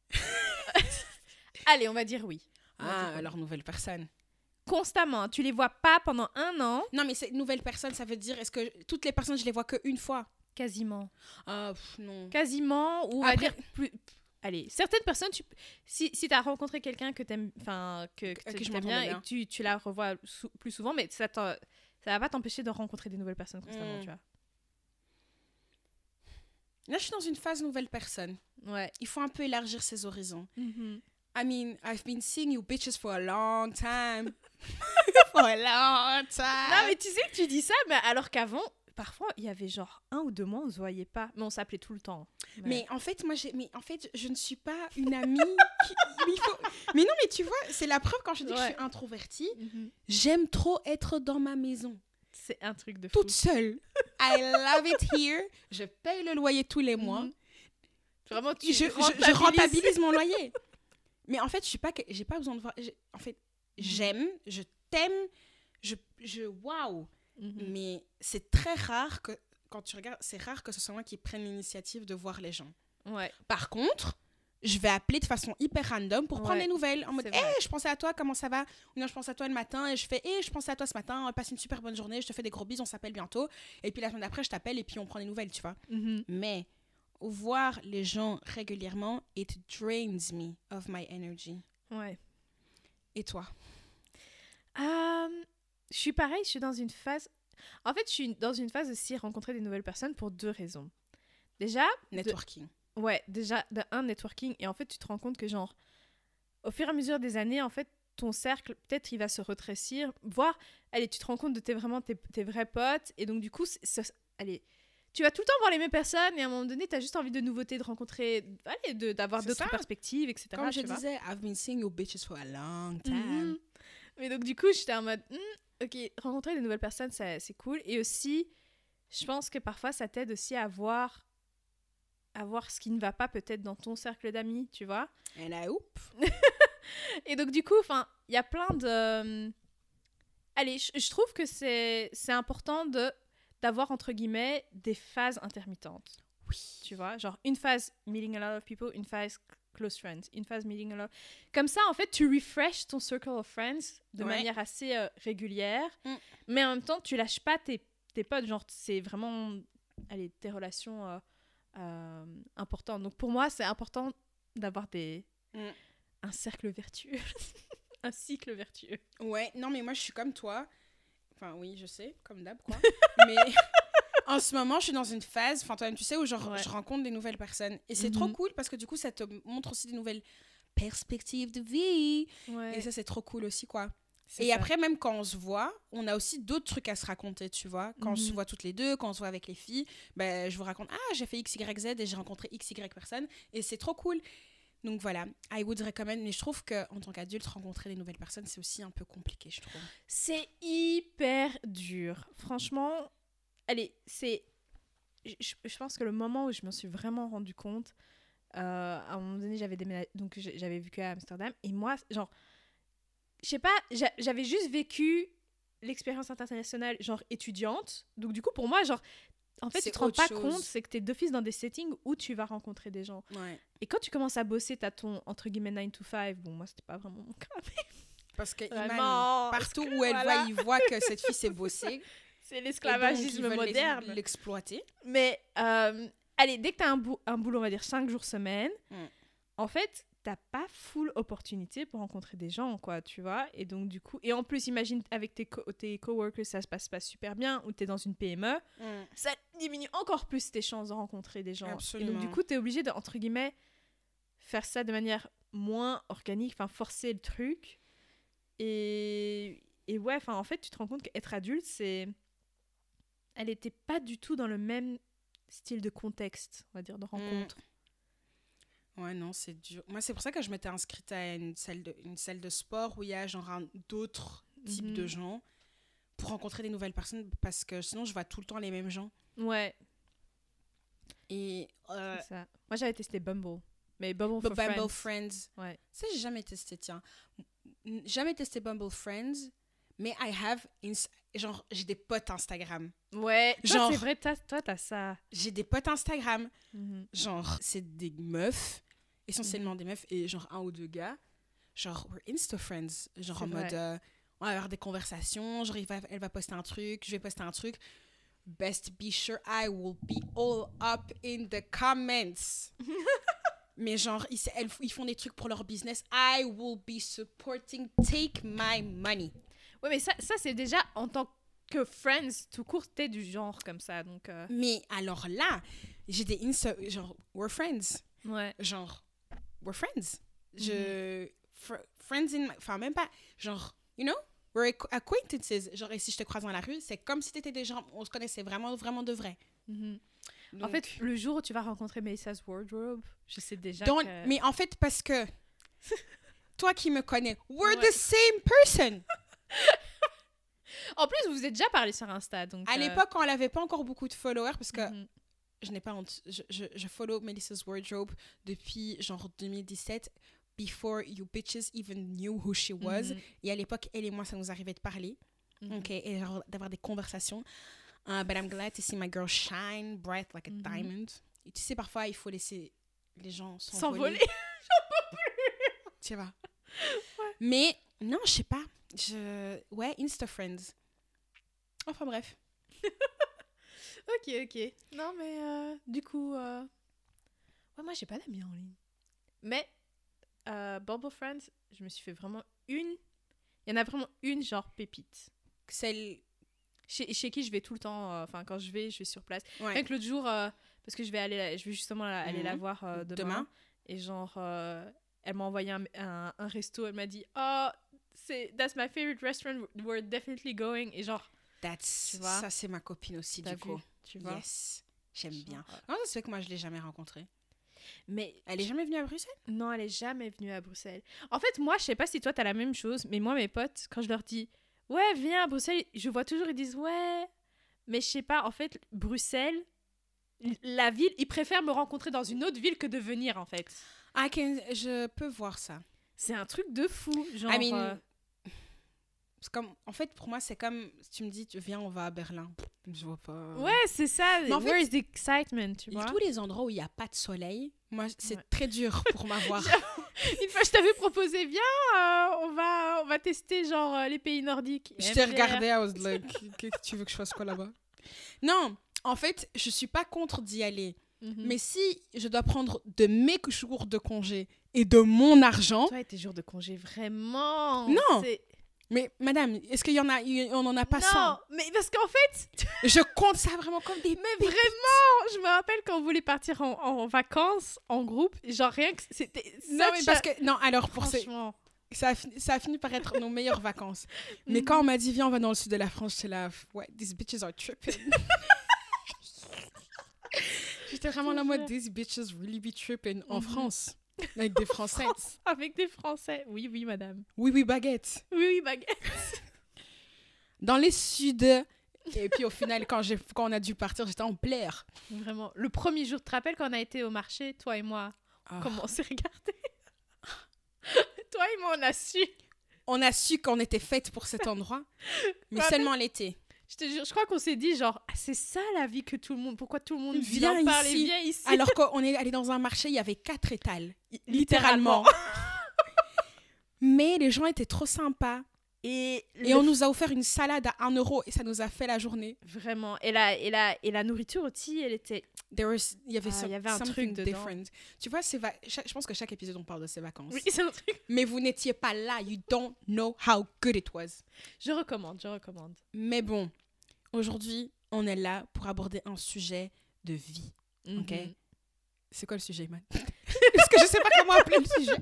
*laughs* Allez, on va dire oui. On va dire Ah, oui. alors nouvelle personne. Constamment, tu les vois pas pendant un an, Non, mais c'est nouvelle personne, ça veut dire. Est-ce que toutes les personnes, je les vois qu'une fois? Quasiment. Ah, pff, non. Quasiment, ou on va Après- dire plus. Allez, certaines personnes, tu, si, si tu as rencontré quelqu'un que tu enfin, que, que, t'aimes m'entendais bien, et que tu, tu la revois sou- plus souvent, mais ça, ça va pas t'empêcher de rencontrer des nouvelles personnes constamment, Mm. tu vois. Là, je suis dans une phase nouvelle personne. Ouais. Il faut un peu élargir ses horizons. Mhm. I mean, I've been seeing you bitches for a long time. *laughs* for a long *laughs* time. Non, mais tu sais que tu dis ça, mais alors qu'avant, parfois, il y avait genre un ou deux mois, on se voyait pas, mais on s'appelait tout le temps. Ouais. Mais en fait, moi, j'ai, mais en fait, je ne suis pas une amie. qui- mais, il faut- mais non, mais tu vois, c'est la preuve quand je dis que je suis introvertie. Mhm. J'aime trop être dans ma maison, c'est un truc de fou. toute seule. *laughs* I love it here. Je paye le loyer tous les mois. Mhm. Vraiment, Je, tu je- je rentabilises. rentabilise mon loyer. Mais en fait, je suis pas, j'ai pas besoin de voir. En fait, j'aime, je t'aime, je, je, waouh. Mhm. Mais c'est très rare que, quand tu regardes, c'est rare que ce soit moi qui prenne l'initiative de voir les gens. Ouais. Par contre, je vais appeler de façon hyper random pour prendre des nouvelles. En mode, hé, vrai. je pensais à toi, comment ça va? Ou non, je pense à toi le matin et je fais, hé, je pensais à toi ce matin, passe une super bonne journée, je te fais des gros bisous, on s'appelle bientôt. Et puis la semaine d'après, je t'appelle et puis on prend des nouvelles, tu vois. Mhm. Mais voir les gens régulièrement, it drains me of my energy. Ouais. Et toi? Euh, je suis pareil, je suis dans une phase. En fait, je suis dans une phase aussi rencontrer des nouvelles personnes pour deux raisons. Déjà, de- Networking. ouais, déjà de un networking et en fait, tu te rends compte que genre au fur et à mesure des années, en fait, ton cercle peut-être il va se rétrécir, voire allez, tu te rends compte de tes vraiment tes, tes vrais potes et donc du coup, ça- allez, tu vas tout le temps voir les mêmes personnes et à un moment donné, tu as juste envie de nouveautés, de rencontrer, allez, de- d'avoir d'autres perspectives, etc. Comme je disais, I've been seeing you bitches for a long time. Mhm. Mais donc, du coup, j'étais en mode, Hmm, ok, rencontrer des nouvelles personnes, c'est cool. Et aussi, je pense que parfois, ça t'aide aussi à voir, à voir ce qui ne va pas peut-être dans ton cercle d'amis, tu vois. And I hope. Et donc, du coup, enfin, il y a plein de. Allez, je, je trouve que c'est c'est important de d'avoir, entre guillemets, des phases intermittentes. Oui. Tu vois, genre une phase meeting a lot of people, une phase close friends, une phase meeting a lot. Comme ça, en fait, tu refresh ton circle of friends de Ouais. manière assez euh, régulière, Mm. mais en même temps, tu lâches pas tes, tes potes. Genre, c'est vraiment allez, tes relations euh, euh, importantes. Donc, pour moi, c'est important d'avoir des Mm. un cercle vertueux, *laughs* un cycle vertueux. Ouais, non, mais moi, je suis comme toi. Enfin, oui, je sais, comme d'hab, quoi. *laughs* mais en ce moment, je suis dans une phase, enfin, toi-même, tu sais, où genre, Ouais. je rencontre des nouvelles personnes. Et c'est trop Mhm. cool parce que du coup, ça te montre aussi des nouvelles perspectives de vie. Ouais. Et ça, c'est trop cool aussi, quoi. Et ça. après, même quand on se voit, on a aussi d'autres trucs à se raconter, tu vois. Quand on se Mhm. voit toutes les deux, quand on se voit avec les filles, ben, je vous raconte, ah, j'ai fait X, Y, Z et j'ai rencontré X, Y personnes. Et c'est trop cool. Donc voilà, I would recommend. Mais je trouve qu'en tant qu'adulte, rencontrer des nouvelles personnes, c'est aussi un peu compliqué, je trouve. C'est hyper dur. Franchement, allez, c'est. Je, pense que le moment où je me suis vraiment rendu compte, euh, à un moment donné, j'avais donc j'avais vécu à Amsterdam, et moi, genre, je sais pas, j'a- j'avais juste vécu l'expérience internationale, genre étudiante. Donc, du coup, pour moi, genre, en fait, tu te rends pas chose. compte, c'est que t'es d'office dans des settings où tu vas rencontrer des gens. Ouais. Et quand tu commences à bosser, t'as ton, entre guillemets, 9 to 5. Bon, moi, c'était pas vraiment mon cas. Parce que *laughs* Iman, partout parce que où elle voilà. voit, il voit que cette fille s'est bossée. C'est l'esclavagisme moderne. L'exploiter. Mais euh, allez, dès que tu as un, bou- un boulot, on va dire 5 jours semaine, Mm. en fait, t'as pas full opportunité pour rencontrer des gens, quoi, tu vois. Et donc, du coup, et en plus, imagine avec tes, co- tes coworkers, ça se passe pas super bien, ou tu es dans une PME, ça diminue encore plus tes chances de rencontrer des gens. Et donc, Absolument. du coup, tu es obligé de, entre guillemets, faire ça de manière moins organique, enfin, forcer le truc. Et, et ouais, enfin, en fait, tu te rends compte qu'être adulte, c'est. Elle était pas du tout dans le même style de contexte, on va dire, de rencontre. Ouais, non, c'est dur. Moi, c'est pour ça que je m'étais inscrite à une salle de, une salle de sport où il y a genre d'autres types Mhm. de gens pour rencontrer des nouvelles personnes parce que sinon, je vois tout le temps les mêmes gens. Ouais, Et euh, ça. Moi, j'avais testé Bumble. Mais Bumble for Bumble Friends. Friends. Ouais. Ça, j'ai jamais testé, tiens. Jamais testé Bumble Friends, mais I have. Genre, j'ai des potes Instagram. Ouais, Genre- c'est vrai, t'as- toi, t'as ça. J'ai des potes Instagram. Mhm. Genre, c'est des meufs, Mhm. essentiellement des meufs, et genre un ou deux gars. Genre, we're Insta friends. Genre en vrai. mode, euh, on va avoir des conversations. Genre, il va- elle va poster un truc, je vais poster un truc. Best be sure I will be all up in the comments. *laughs* Mais genre, ils, elles- ils font des trucs pour leur business. I will be supporting. Take my money. Ouais, mais ça, ça c'est déjà en tant que Friends, tout court, t'es du genre comme ça. Donc, euh, Mais alors là, j'ai des Insta. Genre, we're friends. ouais. genre we're friends je fr- friends in my- enfin même pas genre you know we're acqu- acquaintances genre et si je te croise dans la rue c'est comme si t'étais des gens on se connaissait vraiment vraiment de vrai Mhm. En Donc, fait, le jour où tu vas rencontrer Melissa's Wardrobe, je sais déjà don't- que... mais en fait parce que *laughs* toi qui me connais we're Ouais. the same person *laughs* En plus, vous vous êtes déjà parlé sur Insta, donc... à euh, l'époque quand elle avait pas encore beaucoup de followers parce que mhm. je n'ai pas honte je, je, je follow Melissa's Wardrobe depuis genre 2017 before you bitches even knew who she was Mhm. et à l'époque elle et moi ça nous arrivait de parler Mhm. ok, et genre d'avoir des conversations. Uh, but I'm glad to see my girl shine bright like a Mhm. diamond. Et tu sais, parfois, il faut laisser les gens S'envoler. s'envoler. *laughs* Tu vois. Mais non, je sais pas. Je... Ouais, Insta Friends. Enfin bref. *laughs* Ok, ok. Non, mais euh, du coup, euh, ouais, moi, j'ai pas d'amis en ligne. Mais euh, Bubble Friends, je me suis fait vraiment une. Il y en a vraiment une, genre pépite. Celle. Chez, chez qui je vais tout le temps. euh, Enfin, quand je vais, je vais sur place. Ouais. Que l'autre jour, euh, parce que je vais, aller la- je vais justement aller la Mhm. voir demain. Demain. Et genre, elle m'a envoyé un, un, un resto. Elle m'a dit Oh, c'est, that's my favorite restaurant. We're definitely going. Et genre, That's... Tu vois? Ça, c'est ma copine aussi, du vu, coup. tu vois? Yes. J'aime bien. euh, Non, fait que moi, je l'ai jamais rencontrée. Mais Elle est jamais venue à Bruxelles? Non, elle est jamais venue à Bruxelles. En fait, moi, je sais pas si toi, t'as la même chose, mais moi, mes potes, quand je leur dis Ouais, viens à Bruxelles, je vois toujours, ils disent Ouais. Mais je sais pas, en fait, Bruxelles, la ville, ils préfèrent me rencontrer dans une autre ville que de venir, en fait. I can... Je peux voir ça. C'est un truc de fou. Genre, I mean, euh, comme... En fait, pour moi, c'est comme si tu me dis, tu viens, on va à Berlin. Je vois pas. Ouais, c'est ça. Mais en fait, Where is the excitement, tu vois? tous les endroits où il n'y a pas de soleil, moi, c'est Ouais. très dur pour m'avoir. *laughs* Une fois, je t'avais proposé, viens, euh, on, va, on va tester, genre, euh, les pays nordiques. Je t'ai regardé, I was like, *laughs* tu veux que je fasse quoi là-bas? Non, en fait, je suis pas contre d'y aller. Mhm. Mais si je dois prendre de mes jours de congé et de mon argent, Toi et tes jours de congé, vraiment. Non. c'est- mais madame, est-ce qu'il y en a, on en a pas non, 100 mais parce qu'en fait, Je compte ça vraiment comme des. mais vraiment, je me rappelle quand on voulait partir en, en vacances en groupe, genre rien que c'était. Non, mais parce que non, alors pour ça a, fini, ça a fini par être nos meilleures vacances. *laughs* Mais Mhm. quand on m'a dit viens, on va dans le sud de la France, j'étais là, ouais, these bitches are tripping. *laughs* J'étais vraiment en mode these bitches really be tripping en Mhm. France avec des Français. *laughs* France, avec des Français. Oui, oui, madame. Oui, oui, baguette. Oui, oui, baguette. *laughs* Dans les suds. Et puis au final, quand, on a dû partir, j'étais en plaire. Vraiment. Le premier jour, tu te rappelles quand on a été au marché, toi et moi, Ah. comment on s'est regardé? *laughs* Toi et moi, on a su. On a su qu'on était faites pour cet endroit, mais seulement l'été. Je te jure, je crois qu'on s'est dit genre, ah, c'est ça la vie que tout le monde, pourquoi tout le monde vient en parler, ici. Alors *laughs* qu'on est allé dans un marché, il y avait quatre étals, littéralement. littéralement. *laughs* mais les gens étaient trop sympas. Et, Et le on nous a offert une salade à 1 euro et ça nous a fait la journée. Vraiment. Et la, et, la, et la nourriture aussi, elle était. There was- il y avait, Ah, some- il y avait un truc dedans. different. Tu vois, va- je pense que chaque épisode, on parle de ses vacances. Oui, *laughs* c'est un truc. Mais vous n'étiez pas là. You don't know how good it was. Je recommande, je recommande. Mais bon, aujourd'hui, on est là pour aborder un sujet de vie. Ok? Mhm. C'est quoi le sujet, man *laughs* Parce que je sais pas comment appeler le sujet.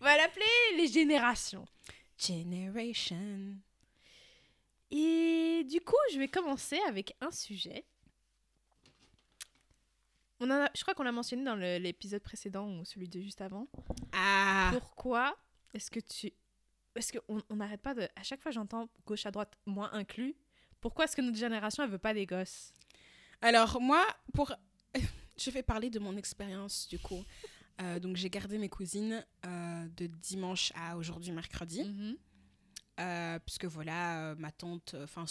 On va l'appeler les générations. Generation. Et du coup, je vais commencer avec un sujet. On a, je crois qu'on l'a mentionné dans l'épisode précédent ou celui de juste avant. Ah. Pourquoi est-ce que tu... Parce qu'on on n'arrête pas de... À chaque fois, j'entends gauche à droite, moi inclus. Pourquoi est-ce que notre génération, elle veut pas des gosses? Alors moi, pour, *laughs* je vais parler de mon expérience du coup. Euh, donc j'ai gardé mes cousines euh, de dimanche à aujourd'hui mercredi, Mhm. Euh, puisque voilà, ma tante, enfin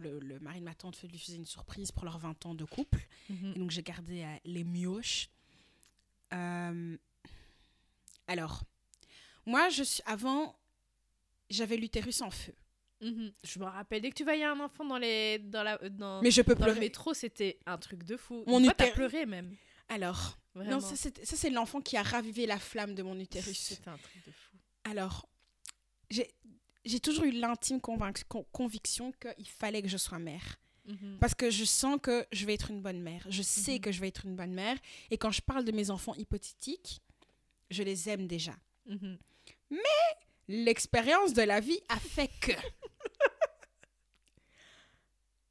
le, le mari de ma tante fait- lui faisait une surprise pour leurs 20 ans de couple. Mhm. Et donc j'ai gardé les mioches. Alors, moi je suis avant, j'avais l'utérus en feu, Mhm. Je me rappelle, dès que tu voyais un enfant dans, les, dans, la, dans, mais je peux dans le métro, c'était un truc de fou. Mon Une fois, t'as utér- pleuré même. Alors, Vraiment. non, ça c'est l'enfant qui a ravivé la flamme de mon utérus. C'était un truc de fou. Alors, j'ai j'ai toujours eu l'intime convainc- con- conviction qu'il fallait que je sois mère. Mhm. Parce que je sens que je vais être une bonne mère. Je sais Mhm. que je vais être une bonne mère. Et quand je parle de mes enfants hypothétiques, je les aime déjà. Mhm. L'expérience de la vie a fait que...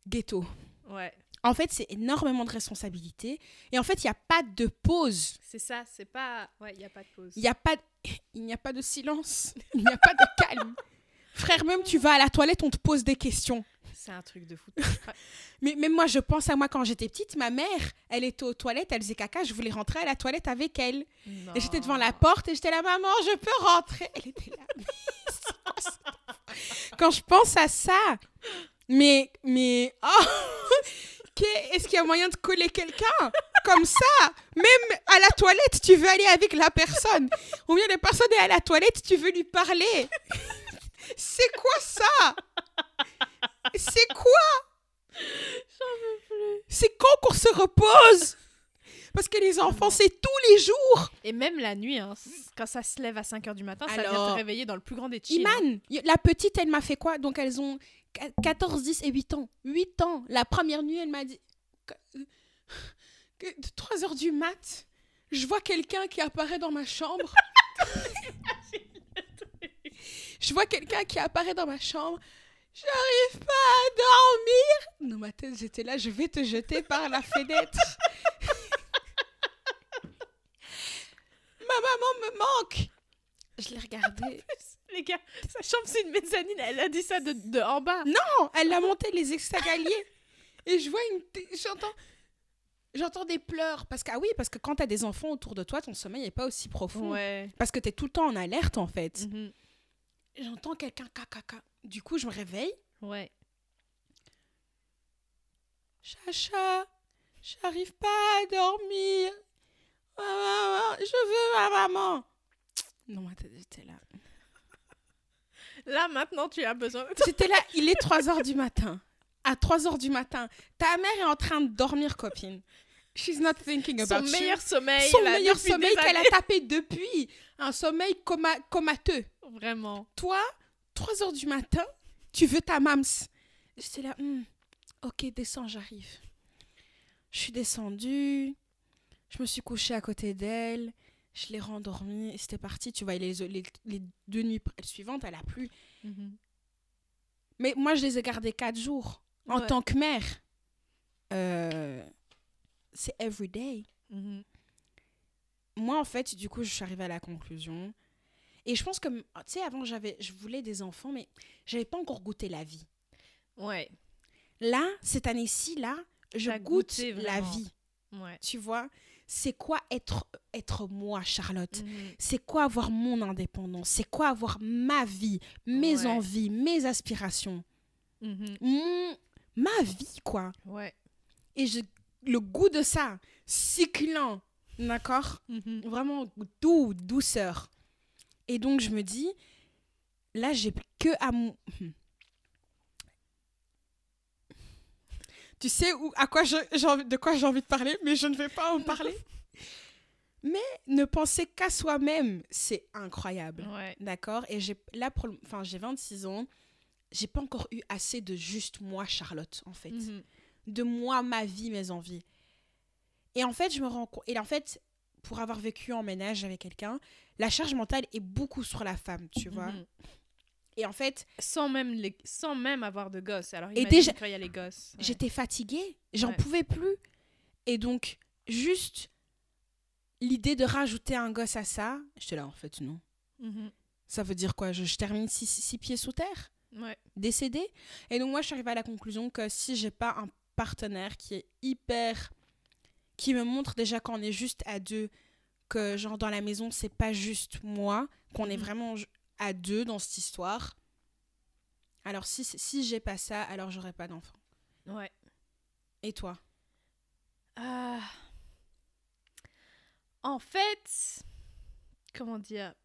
Ghetto. Ouais, En fait, c'est énormément de responsabilités. Et en fait, il n'y a pas de pause. c'est ça, c'est pas. Ouais, il n'y a pas de pause. Il n'y a, pas *laughs* n'y a pas de silence. *laughs* Il n'y a pas de calme. Frère, même tu vas à la toilette, on te pose des questions. C'est un truc de fou. *laughs* Mais même moi, je pense à moi quand j'étais petite, ma mère, elle était aux toilettes, elle faisait caca, je voulais rentrer à la toilette avec elle. Et j'étais devant la porte et j'étais là, maman, je peux rentrer. Elle était là. Quand je pense à ça, mais, mais, oh, *laughs* que- est-ce qu'il y a moyen de coller quelqu'un? Comme ça Même à la toilette, tu veux aller avec la personne. Ou bien la personne est à la toilette, tu veux lui parler. *laughs* C'est quoi ça? C'est quoi? C'est quand qu'on se repose? Parce que les enfants, c'est tous les jours. Et même la nuit, hein, quand ça se lève à 5h du matin, ça vient te réveiller dans le plus grand des chill. hein. Iman, la petite, elle m'a fait quoi? Donc elles ont 14, 10 et 8 ans. 8 ans. La première nuit, elle m'a dit que, que de 3 heures du mat, je vois quelqu'un qui apparaît dans ma chambre. *laughs* je vois quelqu'un qui apparaît dans ma chambre. J'arrive pas à dormir. Dans ma tête, j'étais là, je vais te jeter par la fenêtre. *laughs* ma maman me manque. Je l'ai regardée. Les gars, sa chambre c'est une mezzanine, elle a dit ça de, de en bas. Non, elle a monté les escaliers. Et je vois une. J'entends. J'entends des pleurs. Parce que, ah oui, parce que quand t'as des enfants autour de toi, ton sommeil n'est pas aussi profond. Ouais. Parce que t'es tout le temps en alerte, en fait. Mhm. J'entends quelqu'un caca. Du coup, je me réveille. Ouais. Chacha, j'arrive pas à dormir. Maman, je veux ma maman. Non, j'étais là. Là maintenant, tu as besoin. J'étais là, il est 3 heures du matin. À 3 heures du matin, ta mère est en train de dormir, copine. She's not thinking Son about you. meilleur sommeil. Son là, meilleur sommeil qu'elle a tapé depuis. Un sommeil coma- comateux. Vraiment. Toi, 3 heures du matin, tu veux ta mams. J'étais là, Hmm, ok, descends, j'arrive. Je suis descendue, je me suis couchée à côté d'elle, je l'ai rendormie, et c'était parti. Tu vois, les, les, les deux nuits suivantes, elle a plu. Mhm. Mais moi, je les ai gardés 4 jours. En Ouais. tant que mère, euh, c'est everyday. Mhm. moi en fait du coup je suis arrivée à la conclusion et je pense que tu sais avant j'avais je voulais des enfants mais j'avais pas encore goûté la vie Ouais. là cette année-ci là je goûte la vie Ouais. tu vois? C'est quoi être être moi Charlotte? Mhm. c'est quoi avoir mon indépendance? C'est quoi avoir ma vie mes Ouais. envies mes aspirations? Mhm. mon ma vie quoi Ouais. et je, le goût de ça cyclant d'accord? Mhm. vraiment doux, douceur. Et donc je me dis, là j'ai que à mon... Tu sais où, à quoi je- de quoi j'ai envie de parler, mais je ne vais pas en *laughs* parler. mais ne penser qu'à soi-même, c'est incroyable. Ouais. D'accord? Et j'ai là, pour enfin, j'ai 26 ans, j'ai pas encore eu assez de juste moi, Charlotte, en fait Mhm. de moi, ma vie, mes envies. Et en fait, je me rends compte. Et en fait, pour avoir vécu en ménage avec quelqu'un, la charge mentale est beaucoup sur la femme, tu vois? Mhm. Et en fait, Sans même, les... sans même avoir de gosses. Alors, Et déjà- quand il y a les gosses. Ouais. j'étais fatiguée, j'en Ouais. pouvais plus. Et donc, juste l'idée de rajouter un gosse à ça, j'étais là, en fait, non. Mhm. Ça veut dire quoi? Je, je termine six, six pieds sous terre? Ouais. décédé. Et donc moi, je suis arrivée à la conclusion que si j'ai pas un partenaire qui est hyper, qui me montre déjà qu'on est juste à deux, que genre dans la maison c'est pas juste moi, qu'on est Mhm. vraiment à deux dans cette histoire. Alors si si j'ai pas ça, alors j'aurai pas d'enfant. Ouais. Et toi? Ah. En fait, comment dire?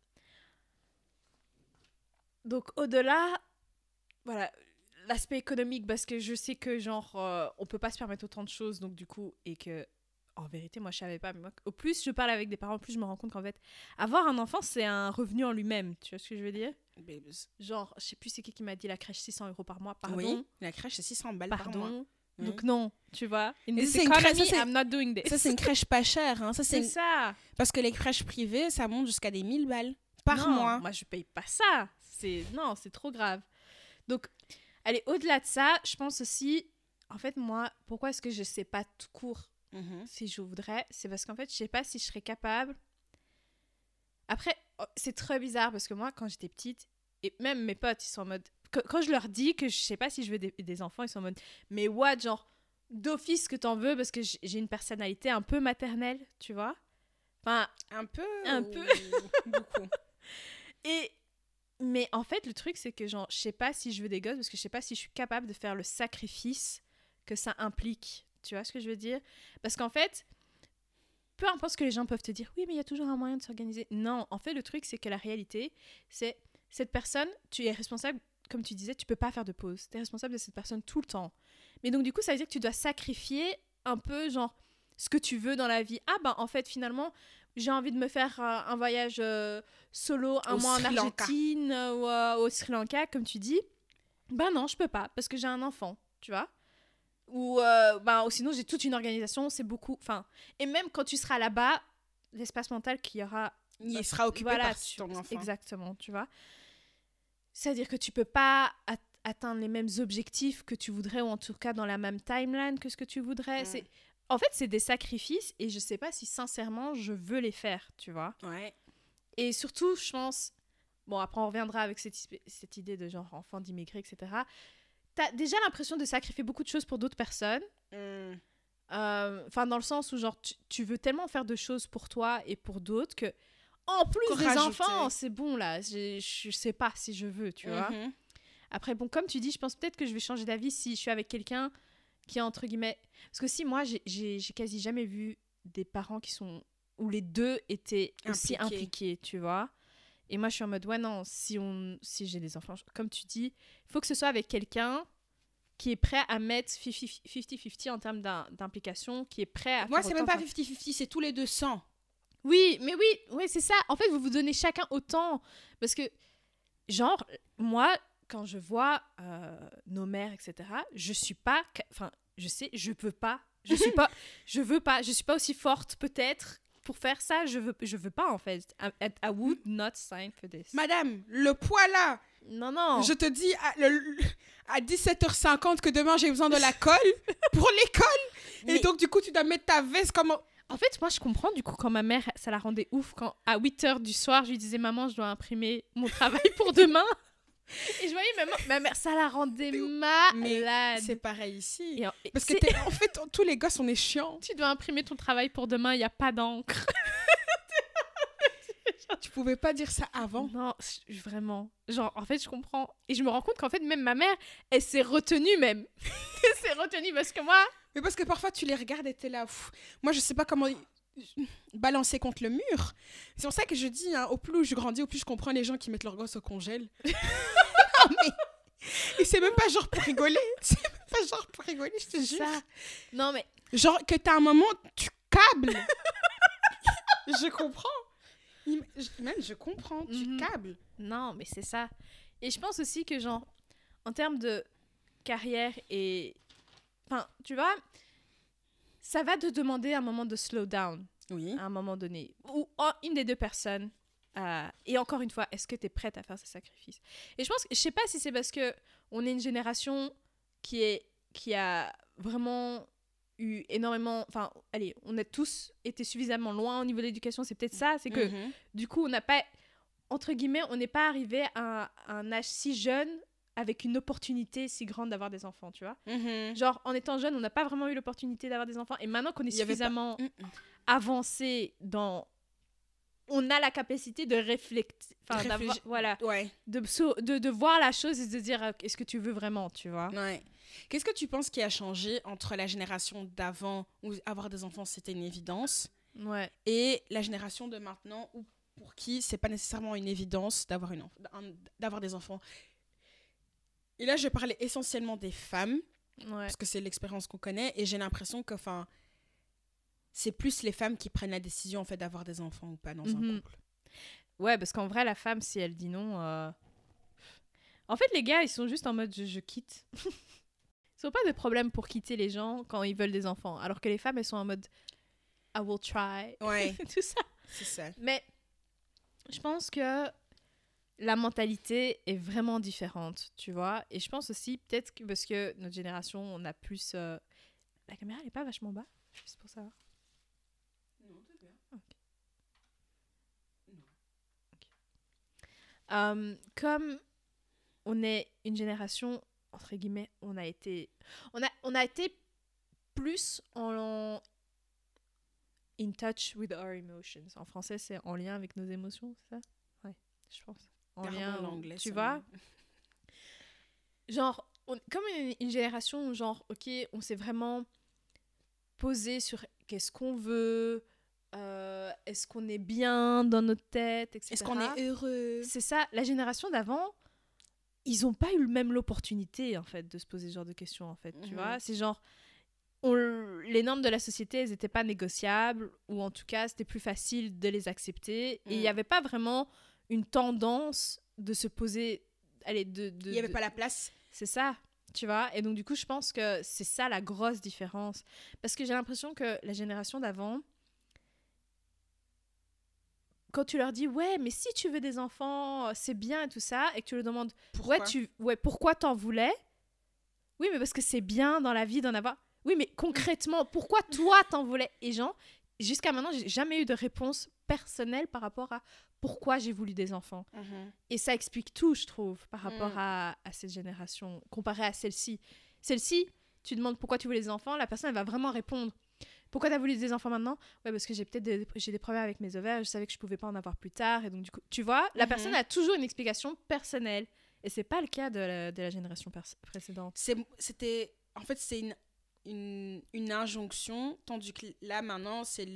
Donc au-delà, voilà, l'aspect économique parce que je sais que genre euh, on peut pas se permettre autant de choses donc du coup et que en vérité moi je savais pas mais moi, au plus je parle avec des parents au plus je me rends compte qu'en fait avoir un enfant c'est un revenu en lui-même tu vois ce que je veux dire? Genre je sais plus c'est qui qui m'a dit la crèche 600 euros par mois pardon Oui, la crèche c'est 600 balles par mois. pardon donc non tu vois c'est une crèche- ça, c'est- une crèche pas chère hein. Ça c'est c'est ça parce que les crèches privées ça monte jusqu'à des 1000 balles par Non, mois. Moi, je paye pas ça. C'est non, c'est trop grave. Donc, allez, au-delà de ça, je pense aussi, en fait, moi, pourquoi est-ce que je sais pas tout court Mhm. si je voudrais C'est parce qu'en fait, je sais pas si je serais capable. Après, oh, c'est très bizarre parce que moi, quand j'étais petite, et même mes potes, ils sont en mode. Quand je leur dis que je sais pas si je veux des, des enfants, ils sont en mode. Mais what, genre, d'office que t'en veux parce que j'ai j'ai une personnalité un peu maternelle, tu vois? Enfin, Un peu Un ou peu. *laughs* beaucoup. *laughs* Et mais en fait, le truc, c'est que genre, je sais pas si je veux des gosses parce que je sais pas si je suis capable de faire le sacrifice que ça implique. Tu vois ce que je veux dire? Parce qu'en fait, peu importe ce que les gens peuvent te dire, oui, mais il y a toujours un moyen de s'organiser. Non, en fait, le truc, c'est que la réalité, c'est cette personne, tu es responsable, comme tu disais, tu peux pas faire de pause. Tu es responsable de cette personne tout le temps. Mais donc, du coup, ça veut dire que tu dois sacrifier un peu, genre, ce que tu veux dans la vie. Ah, ben, en fait, finalement, j'ai envie de me faire euh, un voyage euh, solo un Au mois en Sri. Argentine euh, ou euh, au Sri Lanka, comme tu dis. Ben non, je peux pas, parce que j'ai un enfant, tu vois? Ou, euh, ou sinon, j'ai toute une organisation, c'est beaucoup. Enfin, et même quand tu seras là-bas, l'espace mental qu'il y aura Il sera occupé voilà, par tu- ton enfant. Exactement, tu vois. C'est-à-dire que tu peux pas at- atteindre les mêmes objectifs que tu voudrais, ou en tout cas dans la même timeline que ce que tu voudrais. Mm. C'est... En fait, c'est des sacrifices et je sais pas si sincèrement je veux les faire, tu vois. Ouais. Et surtout, je pense, bon, après on reviendra avec cette, cette idée de genre enfant d'immigrés, etc. T'as déjà l'impression de sacrifier beaucoup de choses pour d'autres personnes. Mm. Euh, Enfin, dans le sens où, genre, tu, tu veux tellement faire de choses pour toi et pour d'autres que, en plus des rajouter. enfants, c'est bon, là. Je, je sais pas si je veux, tu vois. Mhm. Après, bon, comme tu dis, je pense peut-être que je vais changer d'avis si je suis avec quelqu'un qui est entre guillemets. Parce que si moi, j'ai- quasi jamais vu des parents qui sont. où les deux étaient aussi impliqués, tu vois. Et moi, je suis en mode, ouais, non, si, on, si j'ai des enfants, comme tu dis, il faut que ce soit avec quelqu'un qui est prêt à mettre 50-50 en termes d'im- d'implication, qui est prêt à Moi, c'est même pas 50-50, c'est tous les 200. oui, mais oui, oui, c'est ça. En fait, vous vous donnez chacun autant. Parce que, genre, moi, quand je vois euh, nos mères, etc., je suis pas. Enfin, je sais, je veux pas. Je suis *laughs* pas. Je veux pas. Je suis pas aussi forte, peut-être, pour faire ça. Je veux, je veux pas, en fait. I, would not sign for this. Madame, le poids là, Non, non. je te dis à, le- à 17h50 que demain j'ai besoin de la colle *laughs* pour l'école. Mais- Et donc, du coup, tu dois mettre ta veste comme. En fait, moi, je comprends du coup quand ma mère, ça la rendait ouf quand à 8 h du soir, je lui disais Maman, je dois imprimer mon travail pour demain. *laughs* Et je voyais ma, ma mère, ça la rendait Mais malade. C'est pareil ici. En- Parce que en fait, tous les gosses, on est chiants. tu dois imprimer ton travail pour demain, il n'y a pas d'encre. *laughs* Tu pouvais pas dire ça avant? Non, vraiment. Genre, en fait, je comprends. Et je me rends compte qu'en fait, même ma mère, elle s'est retenue même. *laughs* elle s'est retenue parce que moi, Mais parce que parfois, tu les regardes et t'es là. pff, Moi, je sais pas comment balancer contre le mur. C'est pour ça que je dis, hein, au plus je grandis, au plus je comprends les gens qui mettent leurs gosses au congèle. *laughs* Non, mais... Et c'est même pas genre pour rigoler. *laughs* C'est même pas genre pour rigoler, je te jure. ça. Non, mais Genre que t'as un moment, tu câbles. *laughs* je comprends. Même, je comprends, tu Mhm. câbles. Non, mais c'est ça. Et je pense aussi que, genre, en termes de carrière et. Enfin, tu vois, ça va te demander un moment de slow down Oui. à un moment donné. Ou une des deux personnes. euh, et encore une fois, est-ce que tu es prête à faire ce sacrifice? Et je pense que, je sais pas si c'est parce que on est une génération qui, est, qui a vraiment eu énormément. Enfin, allez, on a tous été suffisamment loin au niveau de l'éducation. C'est peut-être ça. C'est que Mhm. du coup, on n'a pas, entre guillemets, on n'est pas arrivé à un, à un âge si jeune avec une opportunité si grande d'avoir des enfants, tu vois. Mhm. Genre, en étant jeune, on n'a pas vraiment eu l'opportunité d'avoir des enfants. Et maintenant qu'on est suffisamment Mhm. avancé dans... On a la capacité de réfléchir, enfin, voilà, Ouais. de, de, de voir la chose et de se dire, euh, est-ce que tu veux vraiment, tu vois? Ouais. Qu'est-ce que tu penses qui a changé entre la génération d'avant où avoir des enfants c'était une évidence Ouais. et la génération de maintenant où pour qui c'est pas nécessairement une évidence d'avoir une enf- un- d'avoir des enfants? Et là je parlais essentiellement des femmes Ouais. parce que c'est l'expérience qu'on connaît et j'ai l'impression que enfin c'est plus les femmes qui prennent la décision en fait d'avoir des enfants ou pas dans un Mhm. couple. Ouais, parce qu'en vrai, la femme, si elle dit non. euh, En fait, les gars, ils sont juste en mode je, je quitte. *laughs* ils n'ont pas de problème pour quitter les gens quand ils veulent des enfants. Alors que les femmes, elles sont en mode I will try. Ouais, *laughs* Tout ça. c'est ça. Mais je pense que la mentalité est vraiment différente, tu vois. Et je pense aussi, peut-être que parce que notre génération, on a plus. euh, La caméra, elle est pas vachement bas Juste pour savoir. Euh, comme on est une génération, entre guillemets, on a été, on a, on a été plus en, in touch with our emotions. En français, c'est en lien avec nos émotions, c'est ça? Ouais, je pense. En lien, l'anglais, tu vois? *laughs* Genre, on- comme une, une génération genre, ok, on s'est vraiment posé sur qu'est-ce qu'on veut, euh, est-ce qu'on est bien dans notre tête, etc. Est-ce qu'on est heureux? C'est ça, la génération d'avant, ils n'ont pas eu le même l'opportunité, en fait, de se poser ce genre de questions, en fait, tu Mhm. vois? C'est genre, on- les normes de la société, elles n'étaient pas négociables, ou en tout cas, c'était plus facile de les accepter. Et il Mhm. n'y avait pas vraiment une tendance de se poser... Allez, de, Il n'y avait de- pas la place. c'est ça, tu vois. Et donc, du coup, je pense que c'est ça la grosse différence. Parce que j'ai l'impression que la génération d'avant, quand tu leur dis, ouais, mais si tu veux des enfants, c'est bien et tout ça, et que tu leur demandes, Pourquoi? ouais, tu, ouais, pourquoi t'en voulais? Oui, mais parce que c'est bien dans la vie d'en avoir. Oui, mais concrètement, pourquoi toi t'en voulais? Et genre, jusqu'à maintenant, j'ai jamais eu de réponse personnelle par rapport à pourquoi j'ai voulu des enfants. Mhm. Et ça explique tout, je trouve, par rapport Mm. à, à cette génération, comparé à celle-ci. Celle-ci, tu demandes pourquoi tu veux des enfants, la personne, elle va vraiment répondre. Pourquoi tu as voulu des enfants maintenant? Ouais, parce que j'ai peut-être des, j'ai des problèmes avec mes ovaires, je savais que je pouvais pas en avoir plus tard. Et donc, du coup, tu vois, la Mhm. personne a toujours une explication personnelle. Et c'est pas le cas de la, de la génération précédente. C'était. En fait, c'est une, une, une injonction, tandis que là, maintenant, c'est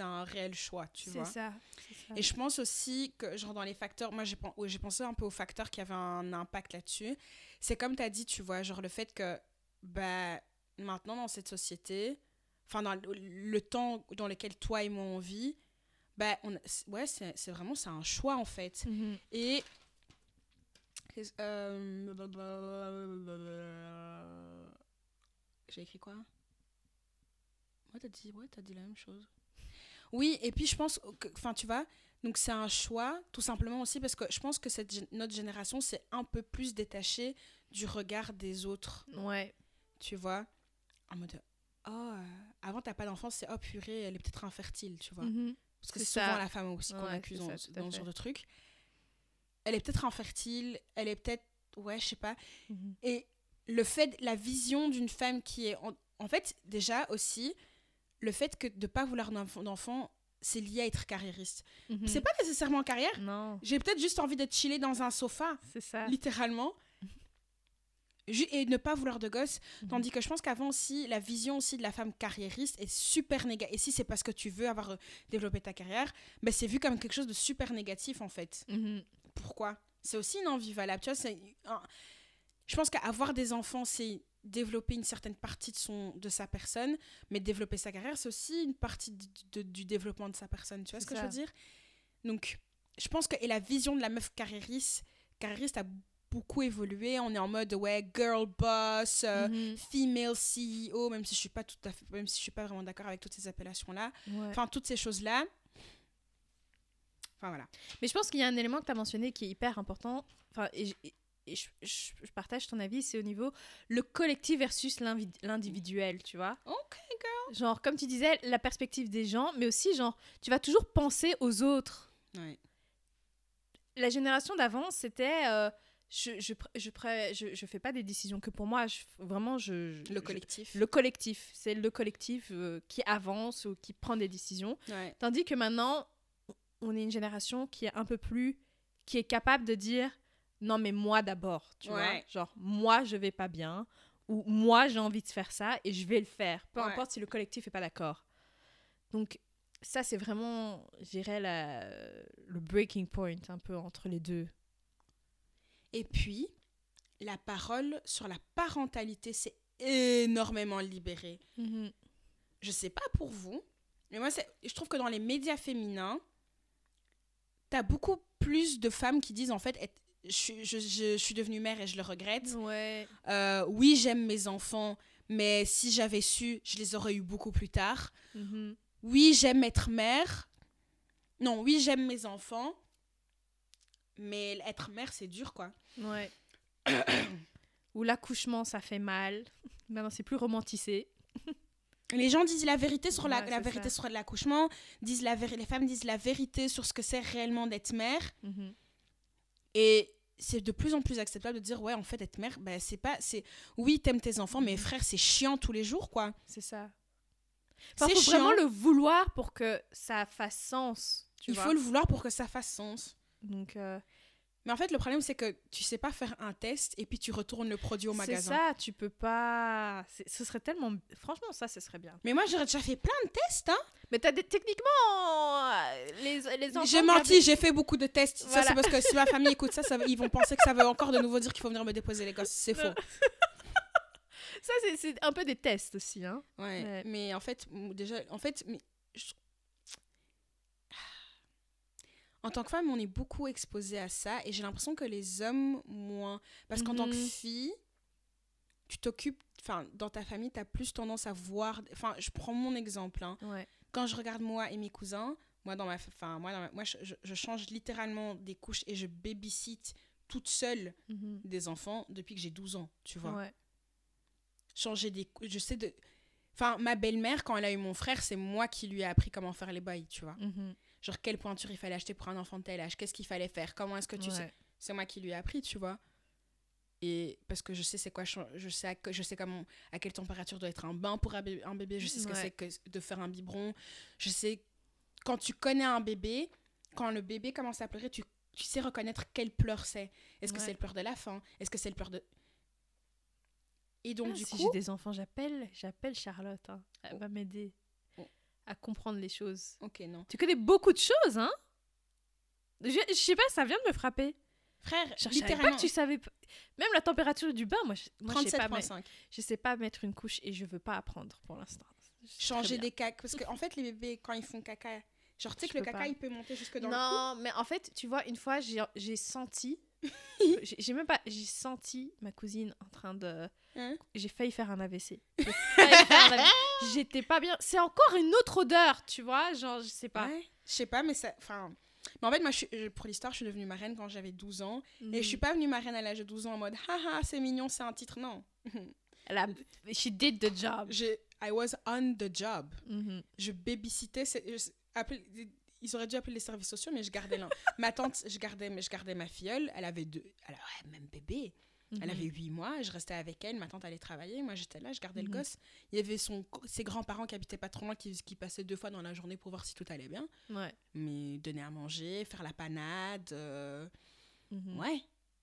un réel choix, tu vois. ça. c'est ça. Et je pense aussi que, genre, dans les facteurs, moi, j'ai ouais, pensé un peu aux facteurs qui avaient un impact là-dessus. C'est comme tu as dit, tu vois, genre le fait que, bah, maintenant, dans cette société, enfin, dans le, le temps dans lequel toi et moi on vit, bah, on, ouais, c'est vraiment, c'est un choix, en fait. Mhm. Et. euh, J'ai écrit quoi? Ouais, t'as dit, ouais, dit la même chose. Oui, et puis je pense que. Enfin, tu vois, donc c'est un choix, tout simplement aussi parce que je pense que cette, notre génération s'est un peu plus détachée du regard des autres, Ouais. tu vois? En mode. Oh, euh, avant t'as pas d'enfant, c'est oh purée, elle est peut-être infertile, tu vois. Mhm. Parce que C'est c'est souvent la femme aussi qu'on Ouais, accuse c'est dans, ça, dans ce genre de truc. Elle est peut-être infertile, elle est peut-être. Ouais, je sais pas. Mhm. Et le fait, la vision d'une femme qui est. En, en fait, déjà aussi, le fait que de pas vouloir d'enfant, c'est lié à être carriériste. Mhm. C'est pas nécessairement en carrière. Non, J'ai peut-être juste envie d'être chillée dans un sofa, c'est ça. littéralement. *laughs* Et ne pas vouloir de gosse. Mhm. Tandis que je pense qu'avant aussi, la vision aussi de la femme carriériste est super négative. Et si c'est parce que tu veux avoir euh, développé ta carrière, ben c'est vu comme quelque chose de super négatif en fait. Mhm. Pourquoi? C'est aussi une envie valable. Tu vois, c'est un- Je pense qu'avoir des enfants, c'est développer une certaine partie de, son, de sa personne, mais développer sa carrière, c'est aussi une partie du, de- du développement de sa personne. Tu vois ce que je veux dire? Donc, je pense que et la vision de la meuf carriériste, carriériste a beaucoup évolué. On est en mode, ouais, girl boss, euh, Mhm. female CEO, même si je suis pas tout à fait, même si je suis pas vraiment d'accord avec toutes ces appellations-là. Ouais. Enfin, toutes ces choses-là. Enfin, voilà. Mais je pense qu'il y a un élément que tu as mentionné qui est hyper important. Enfin, et, et je, je- je partage ton avis, c'est au niveau le collectif versus l'individuel, tu vois. Ok, Genre, comme tu disais, la perspective des gens, mais aussi, genre, tu vas toujours penser aux autres. Ouais. La génération d'avant, c'était. euh, je, je, je, je, je fais pas des décisions que pour moi. Je, vraiment, je. Le collectif. le collectif. C'est le collectif euh, qui avance ou qui prend des décisions. Ouais. Tandis que maintenant, on est une génération qui est un peu plus. qui est capable de dire non, mais moi d'abord, tu vois. Genre, moi, je vais pas bien, ou moi, j'ai envie de faire ça et je vais le faire, peu Ouais. importe si le collectif est pas d'accord. Donc, ça, c'est vraiment, je dirais, le breaking point un peu entre les deux. Et puis, la parole sur la parentalité s'est énormément libérée. Je sais pas pour vous, mais moi, je trouve que dans les médias féminins, t'as beaucoup plus de femmes qui disent en fait, être- je, suis- je- je- je suis devenue mère et je le regrette. Ouais. Euh, oui, j'aime mes enfants, mais si j'avais su, je les aurais eu beaucoup plus tard. Oui, j'aime être mère. Non, oui, j'aime mes enfants. Mais être mère, c'est dur, quoi. Ouais. *coughs* Ou l'accouchement, ça fait mal. *laughs* Maintenant, c'est plus romantisé. Les gens disent la vérité sur la, Ouais, la c'est vérité ça. sur l'accouchement, disent la les femmes disent la vérité sur ce que c'est réellement d'être mère. Et c'est de plus en plus acceptable de dire ouais en fait être mère ben c'est pas c'est oui t'aimes tes enfants mais Mhm. frère c'est chiant tous les jours quoi C'est ça. C'est faut chiant vraiment le vouloir pour que ça fasse sens. Tu il vois. faut le vouloir pour que ça fasse sens Donc, euh, Mais en fait, le problème, c'est que tu sais pas faire un test et puis tu retournes le produit au C'est magasin. ça, tu peux pas. c'est- Ce serait tellement. Franchement, ça, ce serait bien. Mais moi, j'aurais déjà fait plein de tests. Hein. Mais t'as des. Techniquement, euh, les, les enfants. J'ai menti, avaient- j'ai fait beaucoup de tests. Ça, c'est parce que si ma famille écoute ça, ça ils vont penser que ça veut encore de nouveau dire qu'il faut venir me déposer les gosses. C'est faux. *laughs* Ça, c'est- c'est un peu des tests aussi, hein. Ouais. Mais en fait, déjà, en fait, je- en tant que femme, on est beaucoup exposé à ça et j'ai l'impression que les hommes moins. Parce qu'en tant que Mhm. fille, tu t'occupes. Enfin, dans ta famille, tu as plus tendance à voir. Enfin, je prends mon exemple. hein. Ouais. Quand je regarde moi et mes cousins, moi, dans ma, enfin, moi, dans ma- moi je, je- je change littéralement des couches et je babysit toute seule Mhm. des enfants depuis que j'ai 12 ans, tu vois Ouais. changer des je sais de enfin ma belle-mère quand elle a eu mon frère c'est moi qui lui ai appris comment faire les bails tu vois Mhm. Genre quelle pointure il fallait acheter pour un enfant de tel âge qu'est-ce qu'il fallait faire comment est-ce que tu sais c'est moi qui lui ai appris tu vois. Et parce que je sais c'est quoi je sais à, je sais comment à quelle température doit être un bain pour un bébé, un bébé je sais ce que c'est que de faire un biberon. Je sais quand tu connais un bébé quand le bébé commence à pleurer tu, tu sais reconnaître quel pleur c'est. Est-ce que c'est le pleur de la faim? Est-ce que c'est le pleur de et donc Ah, du si coup j'ai des enfants, j'appelle, j'appelle Charlotte. hein. Elle va m'aider. Oh. À comprendre les choses. ok non Tu connais beaucoup de choses, hein? Je, je sais pas, ça vient de me frapper. Frère, Je savais pas littéralement, que tu savais. Même la température du bain, moi, je, moi, je sais pas, 37,5. je sais pas mettre une couche et je veux pas apprendre pour l'instant. Changer des caca. Parce qu'en en fait, les bébés, quand ils font caca, genre, tu sais que le caca, pas. il peut monter jusque dans non, mais en fait, tu vois, une fois, j'ai senti. *laughs* j'ai même pas. J'ai senti ma cousine en train de. Hein J'ai failli faire un AVC. *laughs* J'étais pas bien. C'est encore une autre odeur, tu vois. Genre, je sais pas. Ouais, Je sais pas, mais ça. Enfin. Mais en fait, moi, je suis- je- pour l'histoire, je suis devenue marraine quand j'avais 12 ans. Et je suis Mm. pas venue marraine à l'âge de 12 ans en mode haha, c'est mignon, c'est un titre. Non. Elle a- She did the job. J'ai- I was on the job. Mhm. Je babysitais. je- ils auraient dû appeler les services sociaux, mais je gardais l'un. *laughs* ma tante, je gardais, mais je gardais ma filleule. Elle avait deux. Elle ouais, même bébé. Elle Mhm. avait 8 mois, je restais avec elle, ma tante allait travailler, moi j'étais là, je gardais le Mhm. gosse. Il y avait son, ses grands-parents qui habitaient pas trop loin, qui, qui passaient deux fois dans la journée pour voir si tout allait bien. Ouais. Mais donner à manger, faire la panade, euh, Mhm. ouais.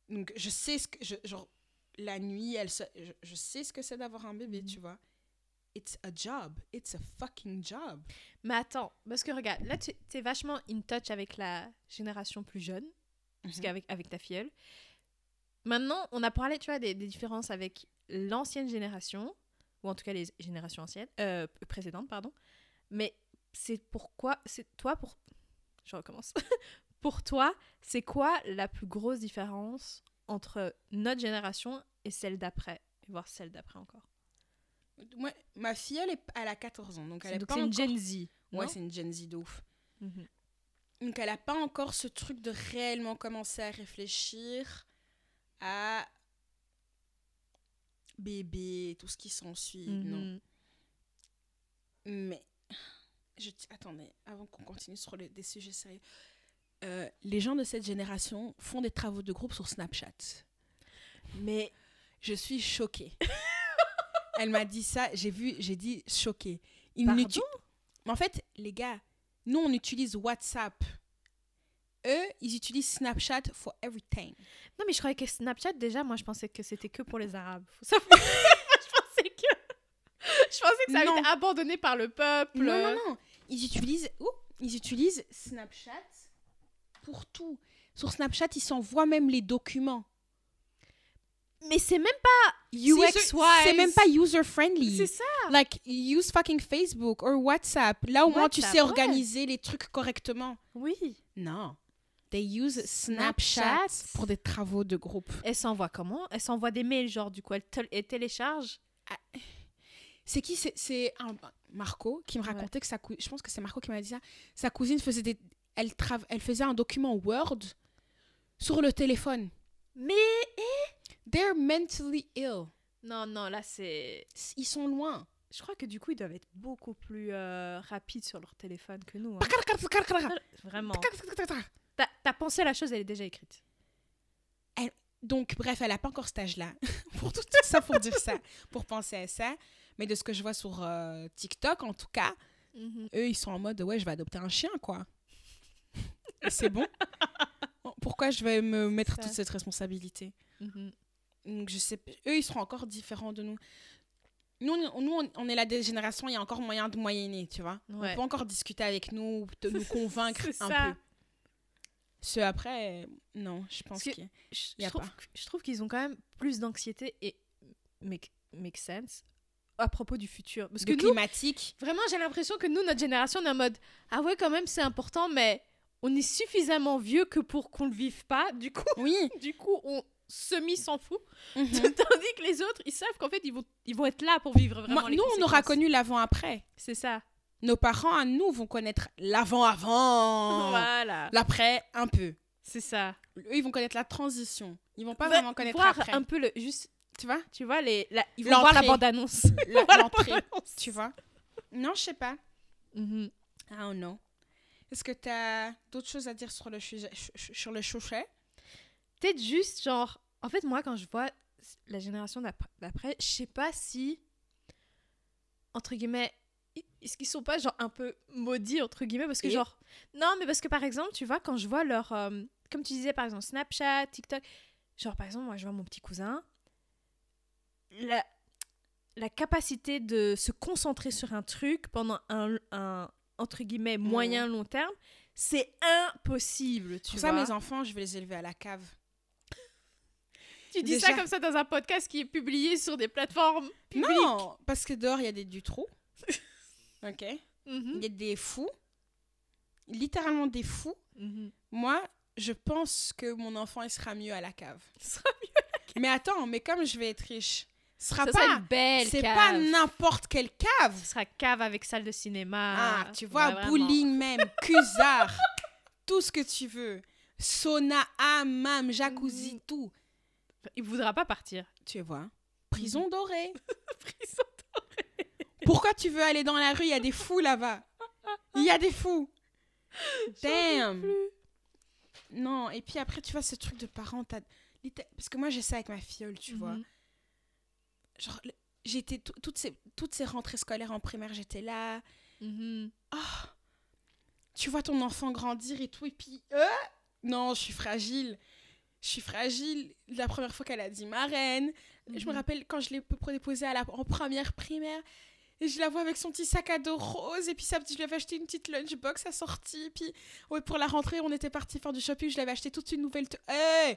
Donc je sais ce que, je- genre, la nuit, elle se- je, je sais ce que c'est d'avoir un bébé, tu vois. It's a job, it's a fucking job. Mais attends, parce que regarde, là, tu es vachement in touch avec la génération plus jeune, puisqu'avec avec ta filleule. Maintenant, on a parlé, tu vois, des, des différences avec l'ancienne génération, ou en tout cas les générations anciennes, euh, précédentes, pardon. Mais c'est pourquoi, c'est toi pour, je recommence. *laughs* pour toi, c'est quoi la plus grosse différence entre notre génération et celle d'après, voire celle d'après encore? Moi, ma fille, elle, est, elle a 14 ans, donc elle est Donc pas c'est une encore... Gen Z. Ouais, non c'est une Gen Z de ouf. Mhm. Donc elle n'a pas encore ce truc de réellement commencer à réfléchir à bébé, tout ce qui s'ensuit. Non. Mhm. Mais, je attendez, avant qu'on continue sur les- des sujets sérieux. Euh, les gens de cette génération font des travaux de groupe sur Snapchat. Mais je suis choquée. *laughs* Elle m'a dit ça, j'ai vu, j'ai dit choquée. Ils Pardon Mais en fait, les gars, nous on utilise WhatsApp. Eux, ils utilisent Snapchat for everything. Non, mais je croyais que Snapchat, déjà, moi, je pensais que c'était que pour les Arabes. *laughs* Je pensais que. Je pensais que ça avait été abandonné par le peuple. Non, non, non. Ils utilisent, ouh, ils utilisent Snapchat pour tout. Sur Snapchat, ils s'envoient même les documents. Mais c'est même pas UX C'est c'est même pas user friendly. C'est ça. Like use fucking Facebook or WhatsApp. Là au moins tu sais ouais. organiser les trucs correctement. Oui. Non. They use Snapchat, Snapchat. pour des travaux de groupe. Elle s'envoie comment? Elle s'envoie des mails, genre, du coup, elle, elle télécharge? C'est qui? C'est- Marco qui me Ouais. racontait que sa cou- je pense que c'est Marco qui m'a dit ça. Sa cousine faisait des elle trav- elle faisait un document Word sur le téléphone. Mais. They're mentally ill. Non, non, là, c'est. Ils sont loin. Je crois que du coup, ils doivent être beaucoup plus euh, rapides sur leur téléphone que nous. hein. Vraiment. Ta, pensée à la chose, elle est déjà écrite. Donc, bref, elle n'a pas encore cet âge-là. *laughs* pour tout ça, pour dire ça, pour penser à ça. Mais de ce que je vois sur euh, TikTok, en tout cas, eux, ils sont en mode ouais, je vais adopter un chien, quoi. Et c'est bon. *laughs* Pourquoi je vais me mettre toute cette responsabilité? Mhm. Donc, je sais, eux, ils seront encore différents de nous. Nous, on, nous, on- est la génération, il y a encore moyen de moyenner, tu vois. Ouais. On peut encore discuter avec nous, de nous *laughs* convaincre un ça. peu. Ceux après, non, je pense. Je, Y a je trouve, pas. je trouve qu'ils ont quand même plus d'anxiété et make, make sense à propos du futur. Parce de que nous, climatique, vraiment, j'ai l'impression que nous, notre génération, on est en mode Ah ouais, quand même, c'est important, mais on est suffisamment vieux que pour qu'on le vive pas. Du coup, oui. *laughs* du coup on semi s'en fout. Mhm. *laughs* Tandis que les autres, ils savent qu'en fait, ils vont, ils vont être là pour vivre vraiment Moi, les nous, on aura connu l'avant-après. C'est ça. Nos parents, à nous, vont connaître l'avant-avant. *laughs* Voilà. L'après, un peu. C'est ça. Eux, ils vont connaître la transition. Ils vont pas vraiment connaître voir après. un peu le. Juste, Tu vois? tu vois, les, la- ils vont voir la bande-annonce. *laughs* L'entrée. Tu vois? Non, je sais pas. I don't know. Est-ce que tu as d'autres choses à dire sur le, sujet, sur le chouchet Peut-être juste, genre. En fait, moi, quand je vois la génération d'ap- d'après, je sais pas si. Entre guillemets. i- Est-ce qu'ils sont pas, genre, un peu maudits, entre guillemets Parce que, Et? genre. Non, mais parce que, par exemple, tu vois, quand je vois leur. euh, comme tu disais, par exemple, Snapchat, TikTok. Genre, par exemple, moi, je vois mon petit cousin. La, la capacité de se concentrer sur un truc pendant un, un entre guillemets, moyen, long terme, c'est impossible, tu Pour vois. ça, mes enfants, je vais les élever à la cave. Tu dis Déjà- ça comme ça dans un podcast qui est publié sur des plateformes publiques. Non, parce que dehors, il y a des, du trou. *laughs* ok Mhm. Il y a des fous. Littéralement des fous. Mhm. Moi, je pense que mon enfant, il sera mieux à la cave. *laughs* Ce sera Mais attends, mais comme je vais être riche, ce sera Ça sera pas... une belle C'est cave. pas n'importe quelle cave. Ce sera cave avec salle de cinéma. Ah, tu vois, Ouais, bowling même, *laughs* cusard, tout ce que tu veux. Sauna, hammam, jacuzzi, Mhm. tout. Il voudra pas partir. Tu vois. Prison dorée. *laughs* Prison. Pourquoi tu veux aller dans la rue? Il y a des fous là-bas. Il y a des fous. Damn. Non, et puis après, tu vois, ce truc de litté- parce que moi, j'ai ça avec ma fiole, tu vois. Mhm. Genre, j'étais tout- toutes ces, toutes ces rentrées scolaires en primaire, j'étais là. Mhm. Ah, tu vois ton enfant grandir et tout, et puis, euh, non, je suis fragile. Je suis fragile. La première fois qu'elle a dit marraine, je me Mhm. rappelle quand je l'ai déposée à la, en première primaire, et je la vois avec son petit sac à dos rose, et puis ça, je lui avais acheté une petite lunchbox assortie, puis ouais, pour la rentrée, on était parti faire du shopping, je lui avais acheté toute une nouvelle... Hey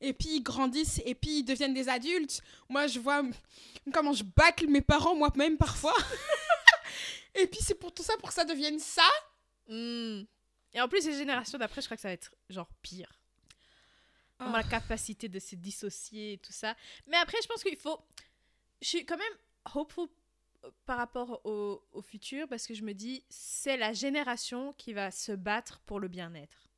et puis ils grandissent, et puis ils deviennent des adultes. Moi, je vois comment je bâcle mes parents moi-même parfois. *laughs* et puis c'est pour tout ça, pour que ça devienne ça. Mhm. Et en plus, les générations d'après, je crois que ça va être genre pire. Comme Ah. la capacité de se dissocier et tout ça. Mais après, je pense qu'il faut. Je suis quand même hopeful euh, par rapport au, au futur parce que je me dis, c'est la génération qui va se battre pour le bien-être.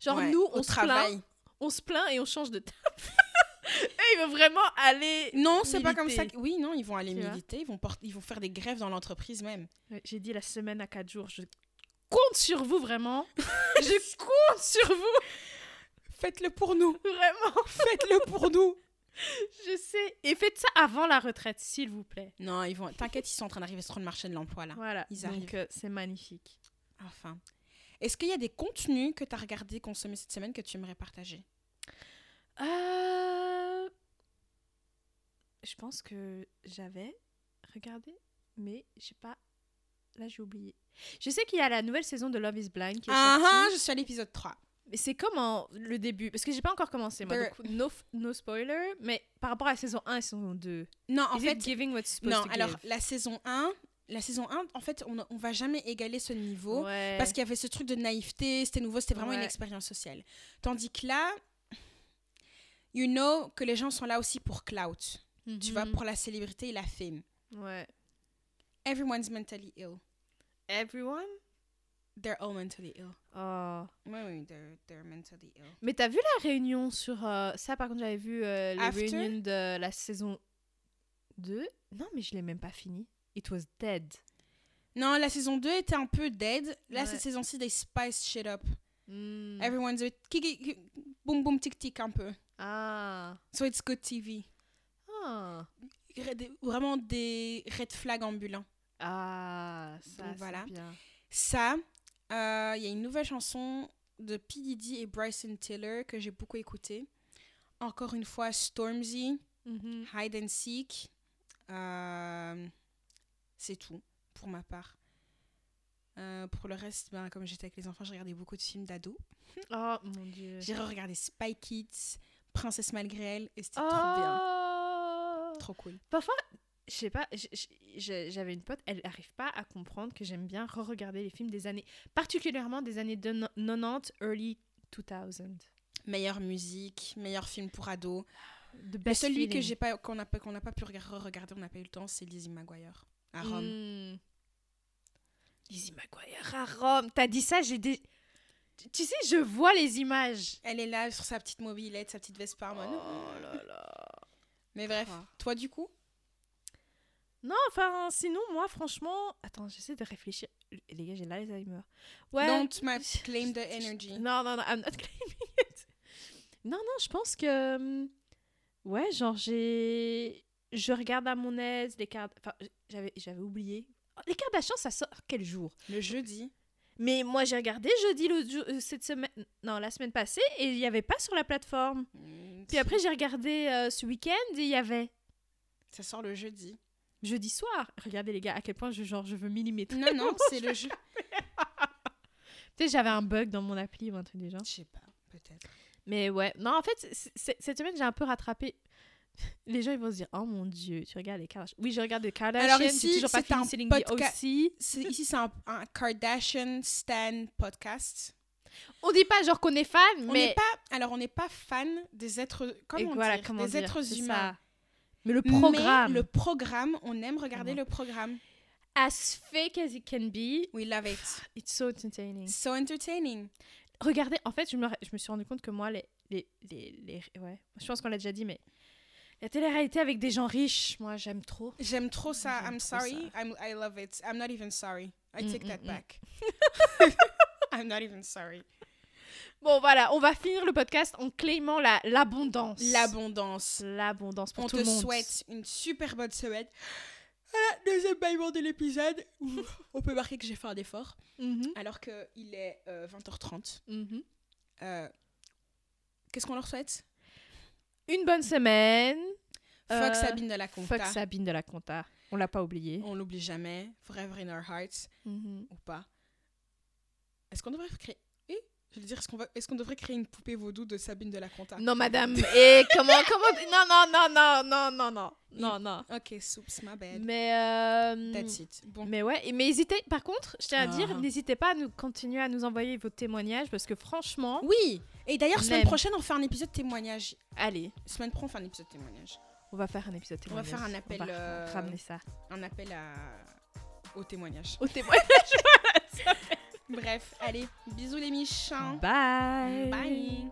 Genre, Ouais, nous, on se, plaint, on se plaint et on change de table. *laughs* Eux, ils veulent vraiment aller. Non, c'est pas comme ça. que- Oui, non, ils vont aller militer, ils vont, porter, ils vont faire des grèves dans l'entreprise même. J'ai dit la semaine à 4 jours. Je compte sur vous, vraiment. *laughs* je compte sur vous, Faites-le pour nous. vraiment. Faites-le pour nous. *laughs* Je sais. Et faites ça avant la retraite, s'il vous plaît. Non, ils vont. T'inquiète, ils sont en train d'arriver sur le marché de l'emploi là. Voilà. Ils Donc, arrivent. euh, c'est magnifique. Enfin. Est-ce qu'il y a des contenus que tu as regardés, consommés cette semaine que tu aimerais partager? Euh, Je pense que j'avais regardé, mais je sais pas. Là, j'ai oublié. Je sais qu'il y a la nouvelle saison de Love is Blind qui est Ah sortie. ah, je suis à l'épisode 3. Mais c'est comme en- le début, parce que j'ai pas encore commencé, moi. There- Donc, no, no spoiler, mais par rapport à la saison 1 et saison 2. Non, en fait, it giving what's supposed non, to alors give? la saison 1, la saison 1, en fait, on, on va jamais égaler ce niveau. Ouais. Parce qu'il y avait ce truc de naïveté, c'était nouveau, c'était vraiment une expérience sociale. Tandis que là, you know que les gens sont là aussi pour clout. Tu vois, Mhm. pour la célébrité et la fame. Ouais. Everyone's mentally ill. Everyone? They're all mentally ill. Oh. Oui, oui, they're, they're mentally ill. Mais t'as vu la réunion sur... euh, ça, par contre, j'avais vu euh, la After? réunion de la saison 2. Non, mais je l'ai même pas fini. It was dead. Non, la saison 2 était un peu dead. Là, Ouais. cette saison-ci, they spiced shit up. Hmm. Everyone's a bit boum boum tic tic un peu. Ah. So it's good TV. Ah. Red- Vraiment des red flags ambulants. Ah, ça, Donc c'est voilà. bien. Ça, il y a une nouvelle chanson de P. Diddy et Bryson Tiller que j'ai beaucoup écouté. Encore une fois, Stormzy, Mhm. Hide and Seek. Euh, c'est tout pour ma part. Euh, pour le reste, ben, comme j'étais avec les enfants, j'ai regardé beaucoup de films d'ados. *laughs* Oh mon dieu. J'ai regardé Spy Kids, Princesse malgré elle, et c'était trop bien. Oh. Trop cool. Parfois, je sais pas, j'avais une pote, elle arrive pas à comprendre que j'aime bien re-regarder les films des années, particulièrement des années de no- 90, early 2000. Meilleure musique, meilleur film pour ados. The celui que j'ai pas qu'on n'a pas qu'on n'a pas pu rega- re-regarder, on n'a pas eu le temps, c'est Lizzie McGuire à Rome. Mm. Lizzie McGuire à Rome. T'as dit ça, j'ai des... Tu- sais, je vois les images. Elle est là sur sa petite mobilette, sa petite Vespa. Oh là là. Mais bref, toi du coup? Non, enfin, sinon, moi, franchement... Attends, j'essaie de réfléchir. Les gars, j'ai l'Alzheimer. Ouais. Don't *laughs* claim the energy. Non, non, non, I'm not *laughs* claiming it. Non, non, je pense que... hum, Ouais, genre, j'ai... Je regarde à mon aise les cartes... Enfin, j'avais, j'avais oublié. Les cartes d'achat, ça sort quel jour? Le jeudi. Mais moi, j'ai regardé jeudi, euh, cette semaine... Non, la semaine passée, et il n'y avait pas sur la plateforme. Mm, Puis après, j'ai regardé euh, ce week-end, et il y avait... ça sort le jeudi. Jeudi soir. Regardez, les gars, à quel point je, genre, je veux millimétrer. Non non, *laughs* c'est le jeu. *laughs* Peut-être j'avais un bug dans mon appli ou un truc du genre. Je sais pas, peut-être. Mais ouais, non, en fait, cette semaine, j'ai un peu rattrapé. *laughs* Les gens, ils vont se dire, oh mon dieu, tu regardes les Kardashians. Oui, je regarde les Kardashians. Alors ici, toujours pas c'est un fini Céline aussi. Ici c'est un, un Kardashian Stan podcast. On dit pas genre qu'on est fan, On mais n'est pas alors on n'est pas fan des êtres Et comment voilà, comment des dire, êtres humains. ça. Mais le Mais programme, le programme, on aime regarder Comment le programme. as fake as it can be, We love it. *sighs* it's so entertaining. So entertaining. Regardez, en fait, je me, je me suis rendu compte que moi, les, les, les, les- ouais, je pense qu'on l'a déjà dit, mais la télé-réalité avec des gens riches, moi, j'aime trop. J'aime trop ça. I'm trop sorry. I'm, I love it. I'm not even sorry. I Mm, take mm, that mm. back. *laughs* *laughs* I'm not even sorry. Bon, voilà, on va finir le podcast en claimant la- l'abondance. L'abondance. L'abondance pour On tout te le monde. souhaite une super bonne semaine. Voilà, deuxième baillement de l'épisode. où *laughs* On peut marquer que j'ai fait un effort. Mhm, Alors qu'il est euh, 20h30. mhm. Euh, Qu'est-ce qu'on leur souhaite? Une bonne semaine. Fuck Euh, Sabine de la Compta. Fuck Sabine de la Compta. On l'a pas oublié. On l'oublie jamais. Forever in our hearts. Mhm. Ou pas. Est-ce qu'on devrait créer... Je veux dire, est-ce qu'on va... est qu'on devrait créer une poupée vaudou de Sabine de la Compta Non, madame. Et *laughs* comment, comment Non, non, non, non, non, non, non, non, non. Ok, soups, my bad. Mais euh, That's it. Bon. Mais ouais, mais hésitez. Par contre, je tiens à dire, Ah. n'hésitez pas à nous continuer à nous envoyer vos témoignages parce que franchement, Oui Et d'ailleurs, semaine prochaine, on fait un épisode témoignage. allez, Semaine pro, on fait un épisode témoignage. on va faire un épisode On va témoignage. faire un appel, On va euh, ramener ça Un appel à... au témoignage. au témoignage. *laughs* *laughs* Bref, allez, bisous les michants. Bye. Bye.